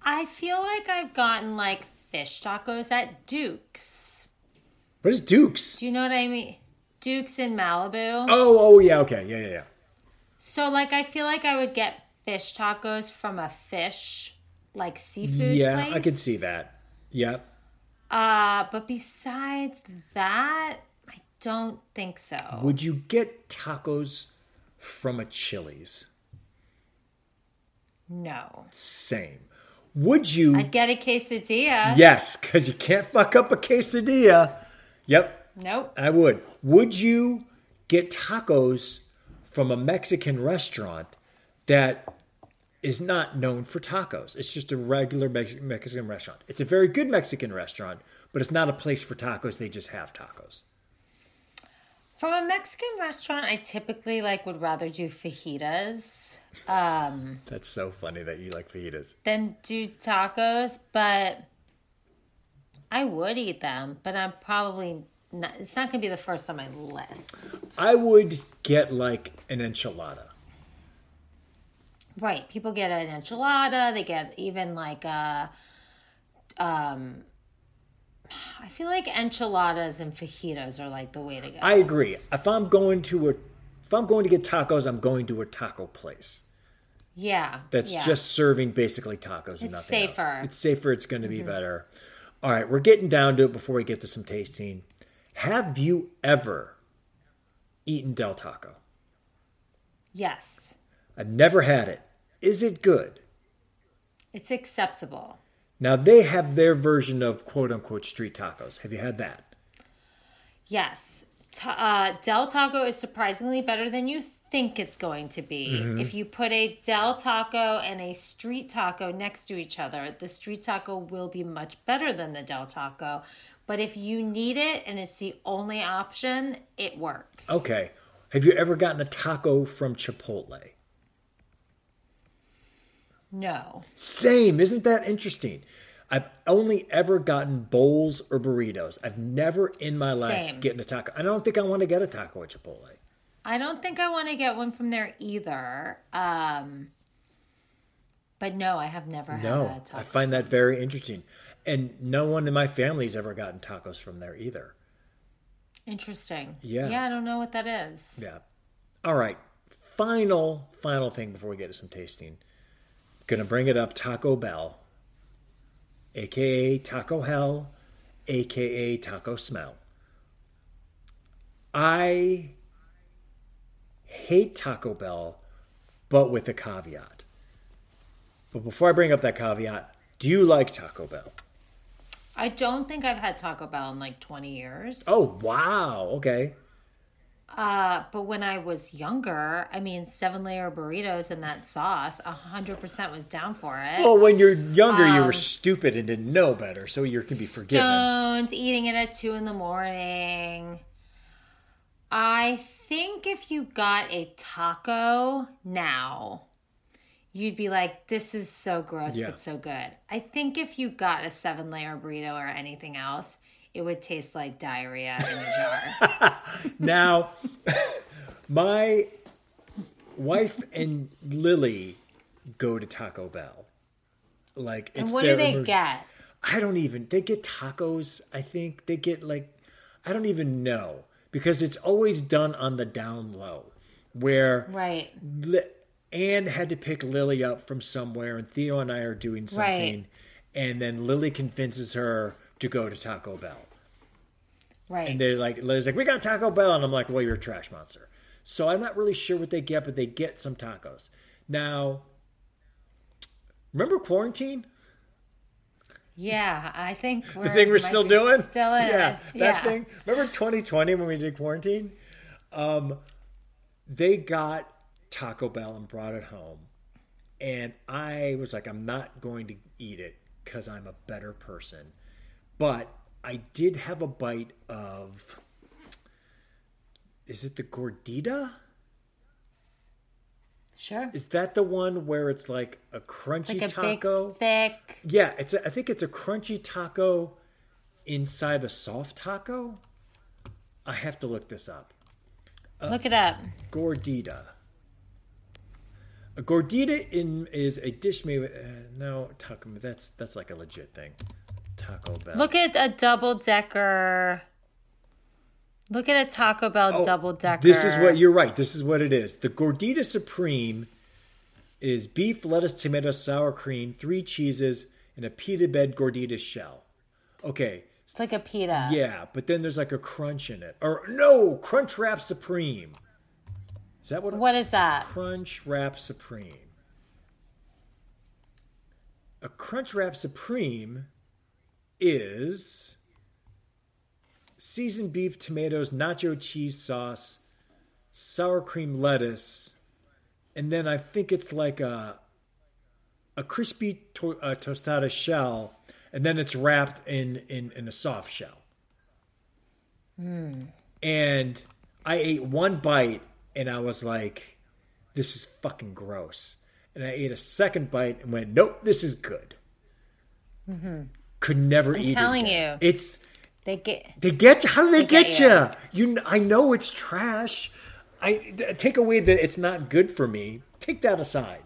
I feel like I've gotten like fish tacos at Duke's. What is Duke's? Do you know what I mean? Duke's in Malibu. Oh, oh yeah, okay, yeah, yeah, yeah. So like I feel like I would get fish tacos from a fish like seafood Yeah, place. I could see that. Yeah. Uh but besides that, don't think so. Would you get tacos from a Chili's? no. Same. Would you? I'd get a quesadilla. Yes, because you can't fuck up a quesadilla. Yep, Nope. I would. Would you get tacos from a Mexican restaurant that is not known for tacos? It's just a regular Mex- Mexican restaurant. It's a very good Mexican restaurant, but it's not a place for tacos. They just have tacos. From a Mexican restaurant, I typically like would rather do fajitas um, That's so funny that you like fajitas. than do tacos, but I would eat them, but I'm probably not, it's not going to be the first on my list. I would get like an enchilada. Right. People get an enchilada. They get even like a. Um, I feel like enchiladas and fajitas are like the way to go. I agree. If I'm going to a, if I'm going to get tacos, I'm going to a taco place yeah. that's yeah. just serving basically tacos and It's nothing safer. else. It's safer. It's going to be mm-hmm. better. All right, we're getting down to it before we get to some tasting. Have you ever eaten Del Taco? Yes. I've never had it. Is it good? It's acceptable. Now they have their version of quote unquote street tacos. Have you had that? Yes. Ta- uh, Del Taco is surprisingly better than you think it's going to be. Mm-hmm. If you put a Del Taco and a street taco next to each other, the street taco will be much better than the Del Taco. But if you need it and it's the only option, it works. Okay. Have you ever gotten a taco from Chipotle? No. Same. Isn't that interesting? I've only ever gotten bowls or burritos. I've never in my life Same. getting a taco. I don't think I want to get a taco at Chipotle. I don't think I want to get one from there either. Um, but no, I have never had a No, taco. I find that very interesting. And no one in my family's ever gotten tacos from there either. Interesting. Yeah. Yeah, I don't know what that is. Yeah. All right. Final, final thing before we get to some tasting. Gonna bring it up Taco Bell, aka Taco Hell, aka Taco Smell. I hate Taco Bell, but with a caveat. But before I bring up that caveat, do you like Taco Bell? I don't think I've had Taco Bell in like 20 years. Oh, wow. Okay. Uh, but when I was younger, I mean, seven layer burritos and that sauce, a 100% was down for it. Well, when you're younger, you Um, were stupid and didn't know better, so you can be forgiven. Stones, eating it at two in the morning. I think if you got a taco now, you'd be like, this is so gross, Yeah. but so good. I think if you got a seven layer burrito or anything else, it would taste like diarrhea in a jar. Now, my wife and Lily go to Taco Bell. Like, it's and what do they get? I don't even. They get tacos. I think they get like, I don't even know because it's always done on the down low, where Right. Li- Anne had to pick Lily up from somewhere, and Theo and I are doing something, and then Lily convinces her to go to Taco Bell. Right. And they're like, Lily's like, we got Taco Bell. And I'm like, well, you're a trash monster. So I'm not really sure what they get, but they get some tacos. Now, remember quarantine? yeah, I think The thing we're still doing? Still in yeah, it. that Yeah. thing. Remember 2020 when we did quarantine? Um, they got Taco Bell and brought it home. And I was like, I'm not going to eat it because I'm a better person. But I did have a bite of. Is it the gordita? Sure. Is that the one where it's like a crunchy like a taco? big, thick. Yeah, it's. A, I think it's a crunchy taco inside a soft taco. I have to look this up. Look it up. Gordita. A gordita in is a dish made with uh, no taco. That's that's like a legit thing. Taco Bell. Look at a double decker. Look at a Taco Bell Oh, double decker. This is what you're right. This is what it is. The gordita supreme is beef, lettuce, tomato, sour cream, three cheeses, and a pita bed gordita shell. Okay, It's like a pita. Yeah, but then there's like a crunch in it. Or no, Crunch Wrap Supreme. Is that what? What is that? Crunch Wrap Supreme. A Crunch Wrap Supreme is seasoned beef, tomatoes, nacho cheese sauce, sour cream lettuce, and then I think it's like a a crispy to- uh, tostada shell, and then it's wrapped in in, in a soft shell. And I ate one bite, and I was like, "This is fucking gross." And I ate a second bite and went, "Nope, this is good." Could never eat. it telling again. you. it's They get They get you. How do they, get, get you? You, I know it's trash. I take away that it's not good for me. Take that aside.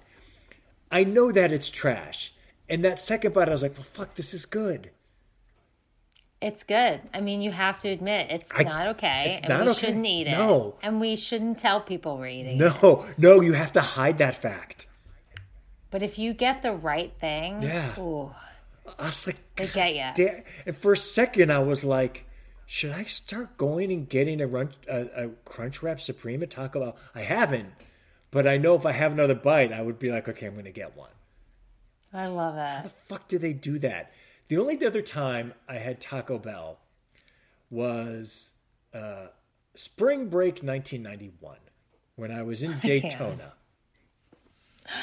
I know that it's trash. And that second bite, I was like, "Well, fuck, this is good." it's good. I mean, you have to admit it's I- not okay, it's and not we okay. shouldn't eat it. No. and we shouldn't tell people we're eating. it. No, no, you have to hide that fact. But if you get the right thing, Yeah. ooh, I was like, they get you. da- and for a second, I was like, should I start going and getting a, run, a, a Crunch Wrap Supreme at Taco Bell? I haven't, but I know if I have another bite, I would be like, okay, I'm going to get one. I love How the fuck do they do that? The only other time I had Taco Bell was uh, spring break 1991 when I was in Daytona.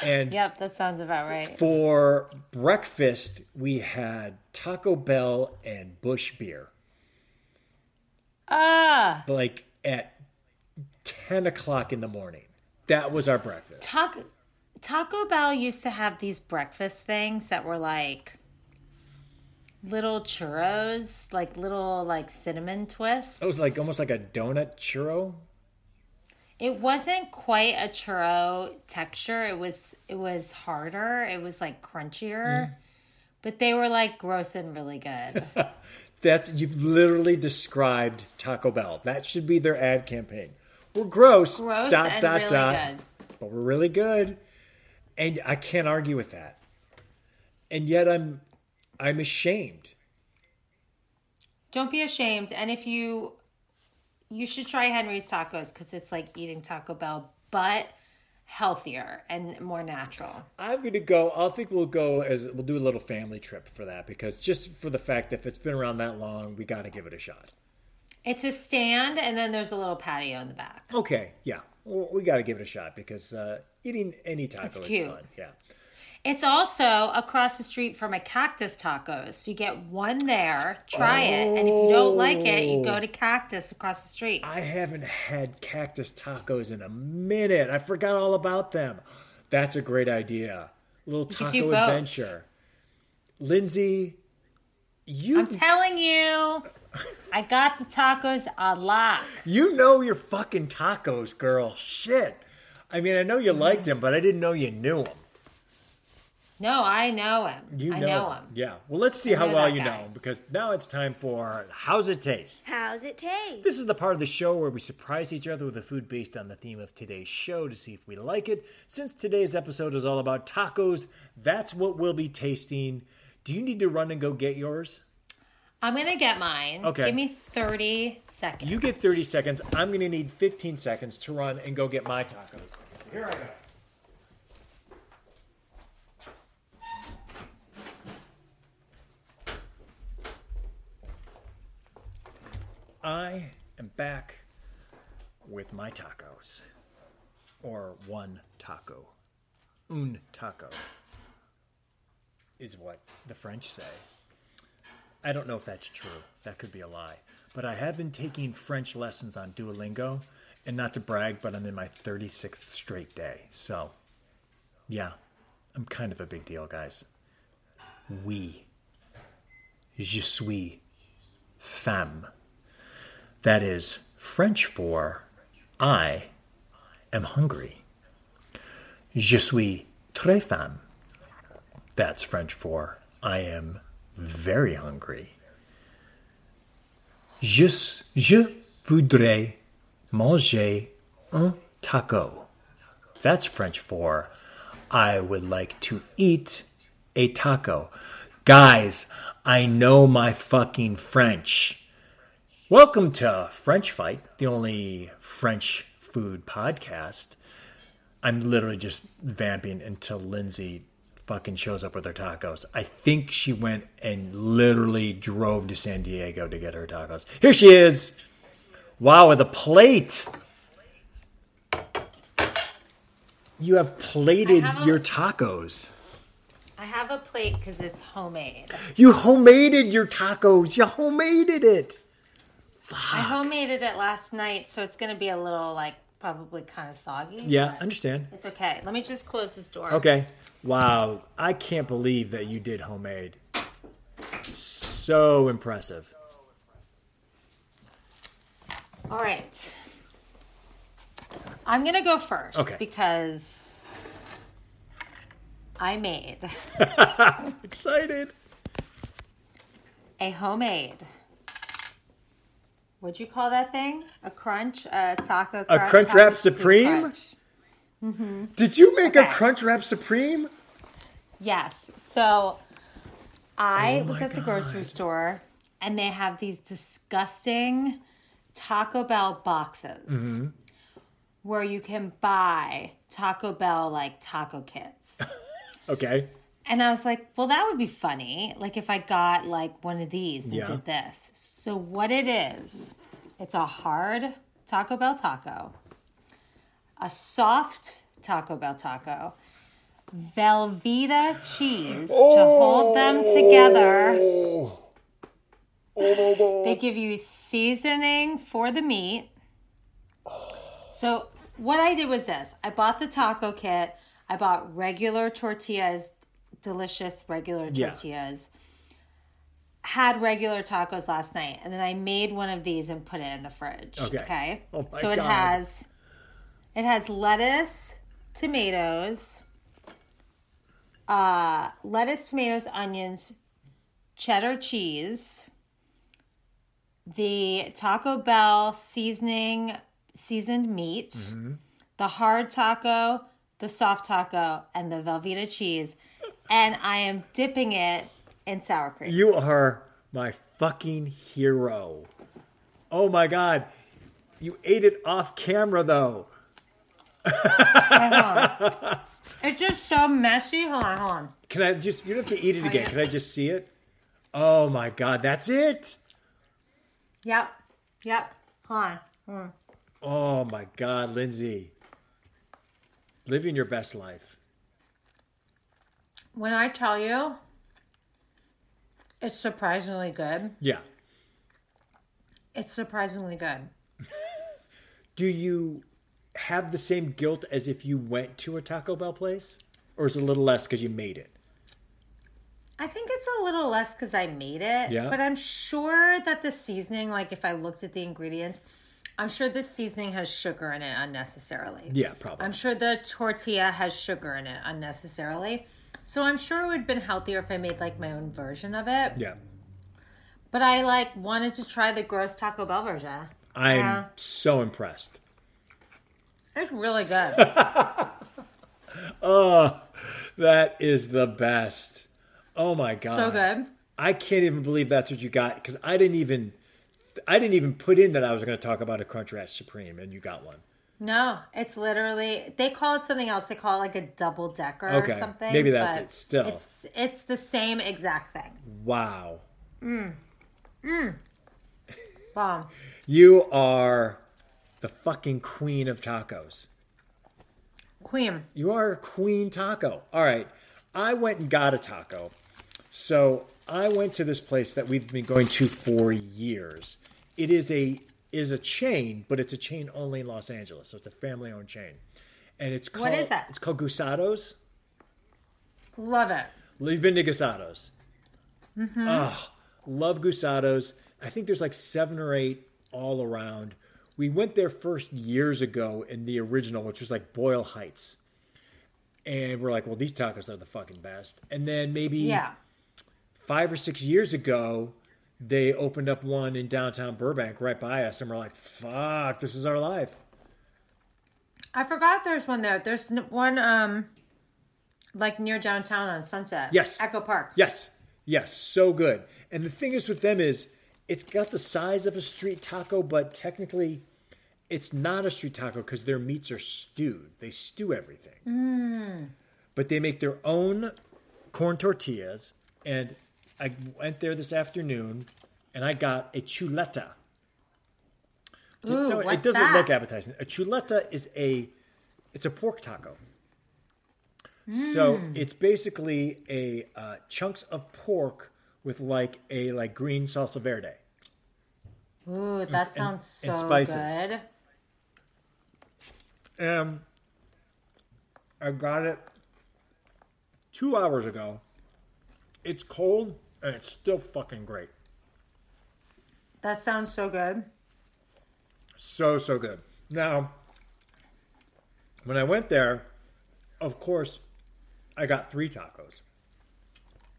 And Yep, that sounds about right. for breakfast, we had Taco Bell and Busch beer. Ah, like at 10 o'clock in the morning. That was our breakfast. Taco Taco Bell used to have these breakfast things that were like little churros, like little like cinnamon twists. It was like almost like a donut churro. It wasn't quite a churro texture. It was it was harder. It was like crunchier. Mm-hmm. But they were like gross and really good. That's you've literally described Taco Bell. That should be their ad campaign. We're gross, Gross dot and dot really dot, good. but we're really good, and I can't argue with that. And yet I'm I'm ashamed. Don't be ashamed. And if you you should try Henry's tacos because it's like eating Taco Bell, but healthier and more natural. I'm gonna go. I think we'll go as we'll do a little family trip for that because just for the fact that if it's been around that long, we got to give it a shot. It's a stand, and then there's a little patio in the back. Okay, yeah, well, we got to give it a shot because uh, eating any taco is fun. Yeah, It's also across the street from a Cactus Tacos. So you get one there, try it, and if you don't like it, you go oh. to Cactus across the street. I haven't had cactus tacos in a minute. I forgot all about them. That's a great idea. little could do taco adventure. Lindsey, you I'm telling you, I got the tacos a lot. you know your fucking tacos, girl. Shit. I mean, I know you liked them, but I didn't know you knew them. No, I know him. You I know, know 'em. him. Yeah. Well, let's see how well you guy. know him because now it's time for how's it taste. How's it taste? This is the part of the show where we surprise each other with a food based on the theme of today's show to see if we like it. Since today's episode is all about tacos, that's what we'll be tasting. Do you need to run and go get yours? I'm gonna get mine. Okay. Give me 30 seconds. You get 30 seconds. I'm going to need 15 seconds to run and go get my tacos. Here I go. I am back with my tacos. Or one taco. Un taco is what the French say. I don't know if that's true. That could be a lie. But I have been taking French lessons on Duolingo, and not to brag, but I'm in my 36th straight day. So, yeah, I'm kind of a big deal, guys. Oui. Je suis femme. That is French for I am hungry. Je suis très faim. That's French for I am very hungry. Je, je voudrais manger un taco. That's French for I would like to eat a taco. Guys, I know my fucking French. Welcome to French Fight, the only French food podcast. I'm literally just vamping until Lindsey fucking shows up with her tacos. I think she went and literally drove to San Diego to get her tacos. Here she is. Wow, with a plate. You have plated have a- your tacos. I have a plate because it's homemade. You homaded your tacos. You homaded it. I homemade it last night, so it's gonna be a little like probably kind of soggy. Yeah, understand. It's okay. Let me just close this door. Okay. Wow. I can't believe that you did homemade. So impressive. All right. I'm going to go first Okay. because I made Excited. a homemade. What'd you call that thing? A crunch? A taco A crunch? Crunch Wrap Supreme? crunch. Did you make a Crunch Wrap Supreme? Yes. So I Oh was at the grocery store and they have these disgusting Taco Bell boxes Mm-hmm. where you can buy Taco Bell like taco kits. Okay. And I was like, well, that would be funny. Like if I got like one of these and Yeah. did this. So what it is, it's a hard Taco Bell taco, a soft Taco Bell taco, Velveeta cheese to hold them oh. together. Oh. Oh, no, no. They give you seasoning for the meat. So what I did was this: I bought the taco kit. I bought regular tortillas, delicious regular Yeah. tortillas. Had regular tacos last night, and then I made one of these and put it in the fridge. Okay. Oh my so it has it has lettuce, tomatoes, uh, lettuce, tomatoes, onions, cheddar cheese, the Taco Bell seasoning, seasoned meat, Mm-hmm. the hard taco, the soft taco, and the Velveeta cheese. And I am dipping it in sour cream. You are my fucking hero. Oh my god. You ate it off camera though. It's just so messy. Hold on, hold on. Can I just you don't have to eat it oh, again. yeah. Can I just see it? Oh my god, that's it. Yep, yep. Hold on. Oh my god, Lindsey. Living your best life. When I tell you, it's surprisingly good. Yeah. It's surprisingly good. Do you have the same guilt as if you went to a Taco Bell place? Or is it a little less because you made it? I think it's a little less because I made it. Yeah. But I'm sure that the seasoning, like if I looked at the ingredients, I'm sure this seasoning has sugar in it unnecessarily. Yeah, probably. I'm sure the tortilla has sugar in it unnecessarily. So I'm sure it would have been healthier if I made like my own version of it. yeah. But I like wanted to try the gross Taco Bell version. I'm Yeah. so impressed. It's really good. Oh, that is the best. Oh my god. so good. I can't even believe that's what you got because I didn't even I didn't even put in that I was going to talk about a Crunchwrap Supreme and you got one. No, it's literally they call it something else. They call it like a double decker Okay, or something. maybe that's but it. Still. it's it's the same exact thing. Wow. Mmm. Mmm. Bomb. You are the fucking queen of tacos. Queen. You are a queen taco. All right. I went and got a taco. So I went to this place that we've been going to for years. It is a is a chain, but it's a chain only in Los Angeles. So it's a family owned chain. And it's called What is that? It's called Guisados. Love it. You've been to Guisados. Mm-hmm. Oh, love Guisados. I think there's like seven or eight all around. We went there first years ago in the original, which was like Boyle Heights. And we're like, well, these tacos are the fucking best. And then maybe Yeah. five or six years ago, they opened up one in downtown Burbank right by us. And we're like, fuck, this is our life. I forgot there's one there. There's one um like near downtown on Sunset. Yes. Echo Park. Yes, yes, so good. And the thing is with them is it's got the size of a street taco, but technically it's not a street taco because their meats are stewed. They stew everything. But they make their own corn tortillas. And I went there this afternoon and I got a chuleta. Ooh, it doesn't that? look appetizing. A chuleta is a it's a pork taco. So Hmm. it's basically a uh, chunks of pork with like a like green salsa verde. Ooh, that sounds so and spices. good. And I got it two hours ago. It's cold and it's still fucking great. That sounds so good. So so good. Now, when I went there, of course, I got three tacos.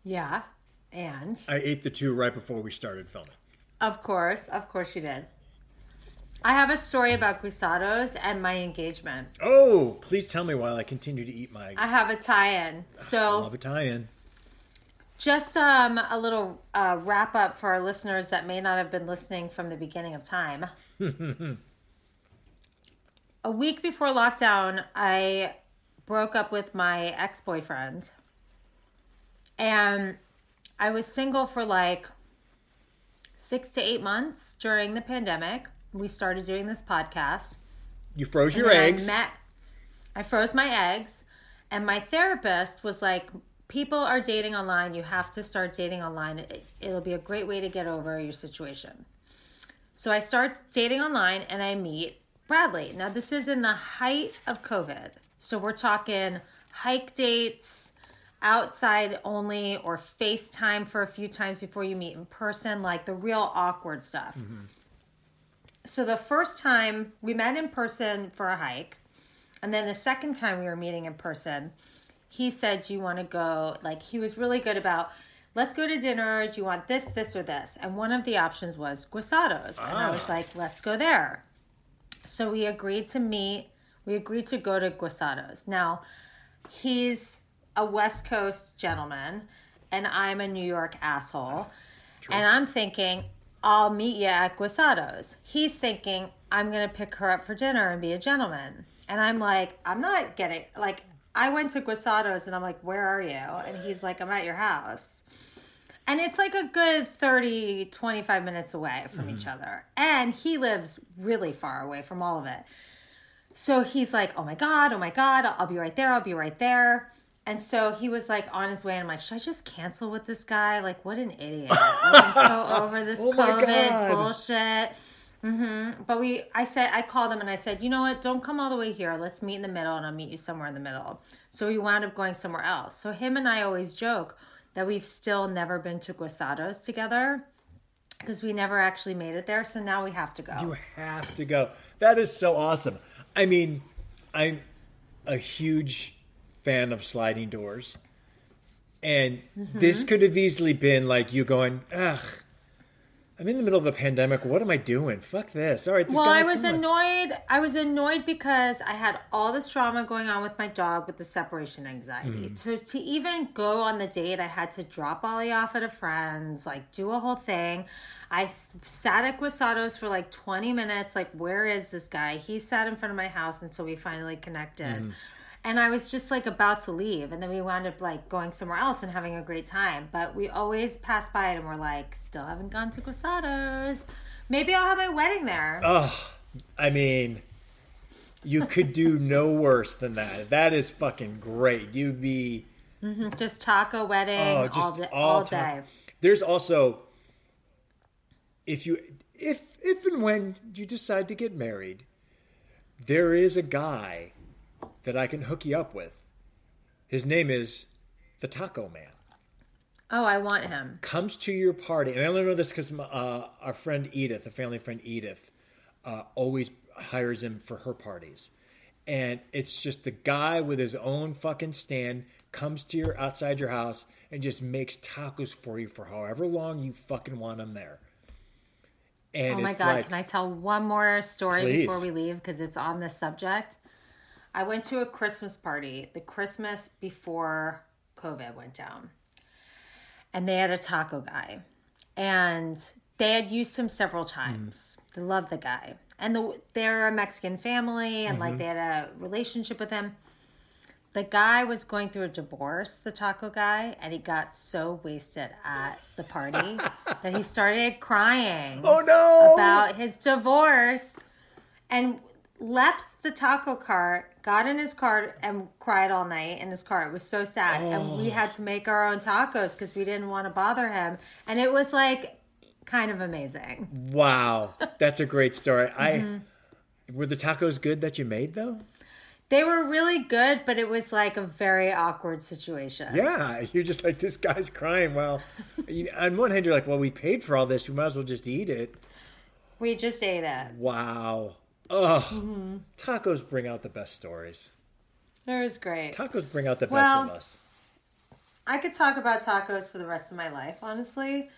Yeah. And I ate the two right before we started filming. of course, of course you did. I have a story about guisados and my engagement. Oh, please tell me while I continue to eat my I have a tie-in. So I love Italian. Just um, a little uh, wrap up for our listeners that may not have been listening from the beginning of time. a week before lockdown, I broke up with my ex boyfriend. And I was single for like six to eight months during the pandemic. We started doing this podcast. You froze your And then eggs. I met. I froze my eggs, and my therapist was like, "People are dating online. You have to start dating online. It, it'll be a great way to get over your situation." So I start dating online, and I meet Bradley. Now this is in the height of COVID, so we're talking hike dates, outside only, or FaceTime for a few times before you meet in person, like the real awkward stuff. Mm-hmm. So the first time we met in person for a hike, and then the second time we were meeting in person, he said, Do you want to go? Like, he was really good about, let's go to dinner. Do you want this, this, or this? And one of the options was Guisados. And I was ah. like, let's go there. So we agreed to meet, we agreed to go to Guisados. Now, he's a West Coast gentleman, and I'm a New York asshole. And I'm thinking, I'll meet you at Guisados. He's thinking, I'm going to pick her up for dinner and be a gentleman. And I'm like, I'm not getting, like, I went to Guisados and I'm like, where are you? And he's like, I'm at your house. And it's like a good 30, 25 minutes away from each mm-hmm. other. And he lives really far away from all of it. So he's like, oh my God, oh my God, I'll be right there, I'll be right there. And so he was like on his way, and I'm like, should I just cancel with this guy? Like, what an idiot. I'm so over this Oh COVID bullshit. Hmm But we, I said, I called him and I said, you know what? Don't come all the way here. Let's meet in the middle, and I'll meet you somewhere in the middle. So we wound up going somewhere else. So him and I always joke that we've still never been to Guisados together because we never actually made it there. So now we have to go. You have to go. That is so awesome. I mean, I'm a huge fan of sliding doors. And Mm-hmm. this could have easily been like you going, ugh, I'm in the middle of a pandemic. What am I doing? Fuck this. All right, this well, I was annoyed. I was annoyed because I had all this drama going on with my dog with the separation anxiety. Mm. To to even go on the date, I had to drop Ollie off at a friend's, like do a whole thing. I sat at Guisados for like 20 minutes. Like, where is this guy? He sat in front of my house until we finally connected. Mm-hmm. And I was just like about to leave, and then we wound up like going somewhere else and having a great time. But we always pass by it, and we're like, still haven't gone to Guisados. Maybe I'll have my wedding there. Oh, I mean, you could do no worse than that. That is fucking great. You'd be mm-hmm. Just taco wedding oh, all, just day, all, all time. day. There's also if you if if and when you decide to get married, there is a guy that I can hook you up with. His name is the Taco Man. Oh, I want him. Comes to your party, and I only know this because uh, our friend Edith, a family friend Edith, uh, always hires him for her parties. And it's just the guy with his own fucking stand comes to your outside your house and just makes tacos for you for however long you fucking want them there. And Oh my god! like, Can I tell one more story Please. before we leave because it's on this subject? I went to a Christmas party the Christmas before COVID went down, and they had a taco guy, and they had used him several times. They loved the guy, and the, they're a Mexican family, and like mm-hmm. they had a relationship with him. The guy was going through a divorce, the taco guy, and he got so wasted at the party that he started crying oh no! about his divorce and left the taco cart, got in his car and cried all night in his car. It was so sad. And we had to make our own tacos because we didn't want to bother him. And it was like kind of amazing. wow, that's a great story. Mm-hmm. I were the tacos good that you made though? They were really good, but it was like a very awkward situation. Yeah, you're just like this guy's crying. Well, you, on one hand, you're like, well, we paid for all this, we might as well just eat it. We just ate it. Wow. Ugh. Mm-hmm. Tacos bring out the best stories. It was great. Tacos bring out the best Well- of us. I could talk about tacos for the rest of my life, honestly.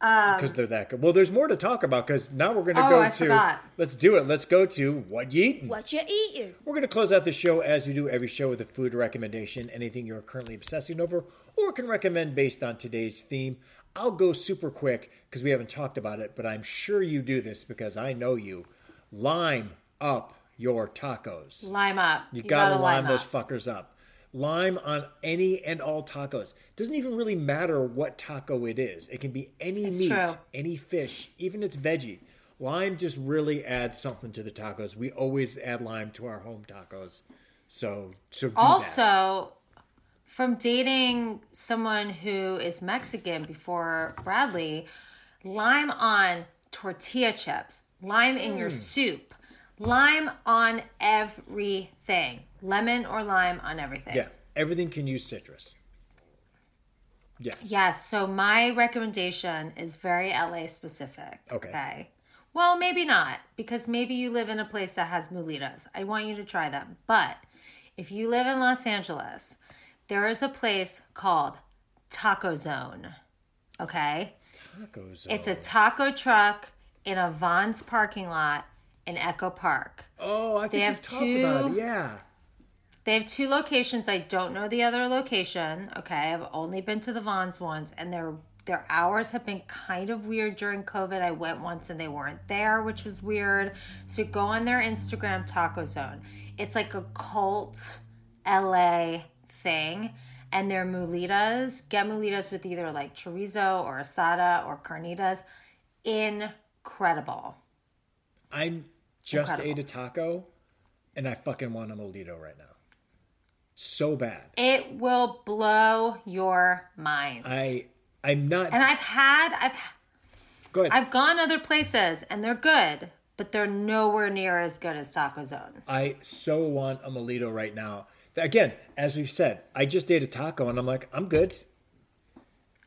Um, because they're that good. Well, there's more to talk about because now we're going to Oh, go I to. forgot. Let's do it. Let's go to what you eating. What you eating? We're going to close out the show as we do every show with a food recommendation, anything you're currently obsessing over or can recommend based on today's theme. I'll go super quick because we haven't talked about it, but I'm sure you do this because I know you. Lime up your tacos. Lime up. You, gotta, lime, those up. fuckers up. Lime on any and all tacos. Doesn't even really matter what taco it is. It can be any It's meat, true. any fish, even it's veggie. Lime just really adds something to the tacos. We always add lime to our home tacos. So, so do that. Also, from dating someone who is Mexican before Bradley, lime on tortilla chips, lime in Hmm. your soup, lime on everything, lemon or lime on everything. yeah, everything can use citrus. Yes. Yes. So my recommendation is very LA specific. Okay. okay? Well, maybe not, because maybe you live in a place that has mulitas. I want you to try them. But if you live in Los Angeles, there is a place called Taco Zone. Okay. Taco Zone. It's a taco truck in a Vons parking lot in Echo Park. oh, I think have we've talked about it. two- Yeah. They have two locations. I don't know the other location. Okay, I've only been to the Vons ones, and their their hours have been kind of weird during COVID. I went once and they weren't there, which was weird. So go on their Instagram Taco Zone. It's like a cult LA thing, and their mulitas get mulitas with either like chorizo or asada or carnitas. Incredible. I just Incredible. ate a taco and I fucking want a molito right now. So bad. It will blow your mind. I I'm not and I've had I've go ahead. I've gone other places and they're good, but they're nowhere near as good as Taco Zone. I so want a molito right now. Again, as we've said, I just ate a taco and I'm like, I'm good.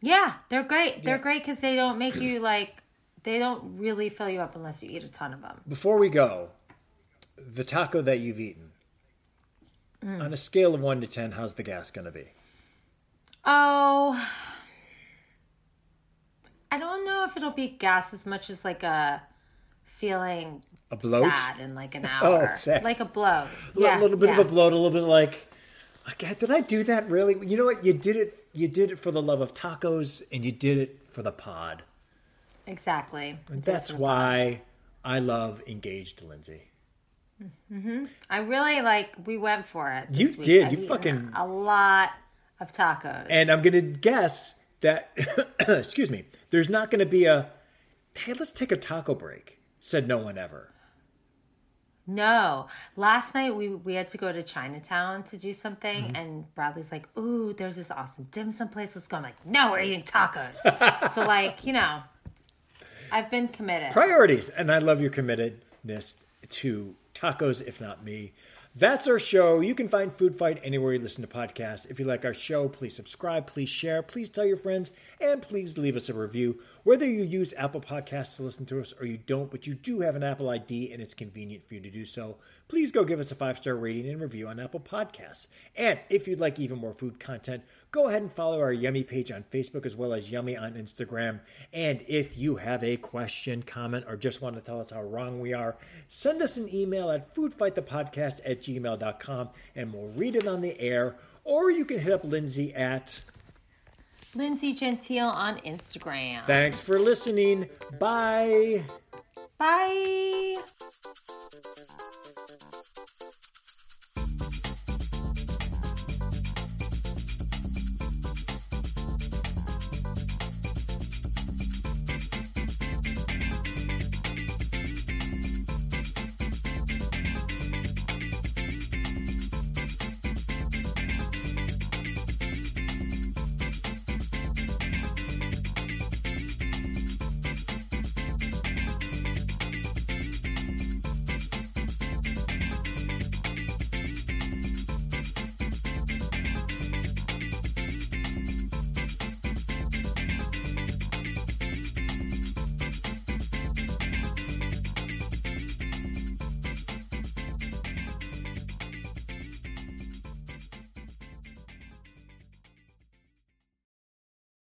Yeah, they're great. They're great because they don't make you like they don't really fill you up unless you eat a ton of them. Before we go, the taco that you've eaten, Mm. on a scale of one to ten, how's the gas gonna be? Oh, I don't know if it'll be gas as much as like a feeling A bloat? sad in like an Oh, hour, sad. like a bloat. A Yeah, little bit yeah. of a bloat, a little bit like, okay, did I do that really? You know what? You did it. You did it for the love of tacos, and you did it for the pod. Exactly. And that's why I love engaged Lindsey. I really like. We went for it. this You week. did. I've You fucking- a lot of tacos. And I'm gonna guess that, excuse me, there's not gonna be a, hey, let's take a taco break. Said no one ever. No, last night we we had to go to Chinatown to do something, Mm-hmm. and Bradley's like, "Ooh, there's this awesome dim sum place. Let's go." I'm like, "No, we're eating tacos." so like, you know, I've been committed. Priorities. And I love your committedness to tacos, if not me. That's our show. You can find Food Fight anywhere you listen to podcasts. If you like our show, please subscribe, please share, please tell your friends, and please leave us a review. Whether you use Apple Podcasts to listen to us or you don't, but you do have an Apple ID and it's convenient for you to do so, please go give us a five star rating and review on Apple Podcasts. And if you'd like even more food content, go ahead and follow our Yummy page on Facebook as well as Yummy on Instagram. And if you have a question, comment, or just want to tell us how wrong we are, send us an email at foodfightthepodcast at gmail.com and we'll read it on the air. Or you can hit up Lindsey at. Lindsey Gentile on Instagram. Thanks for listening. Bye. Bye.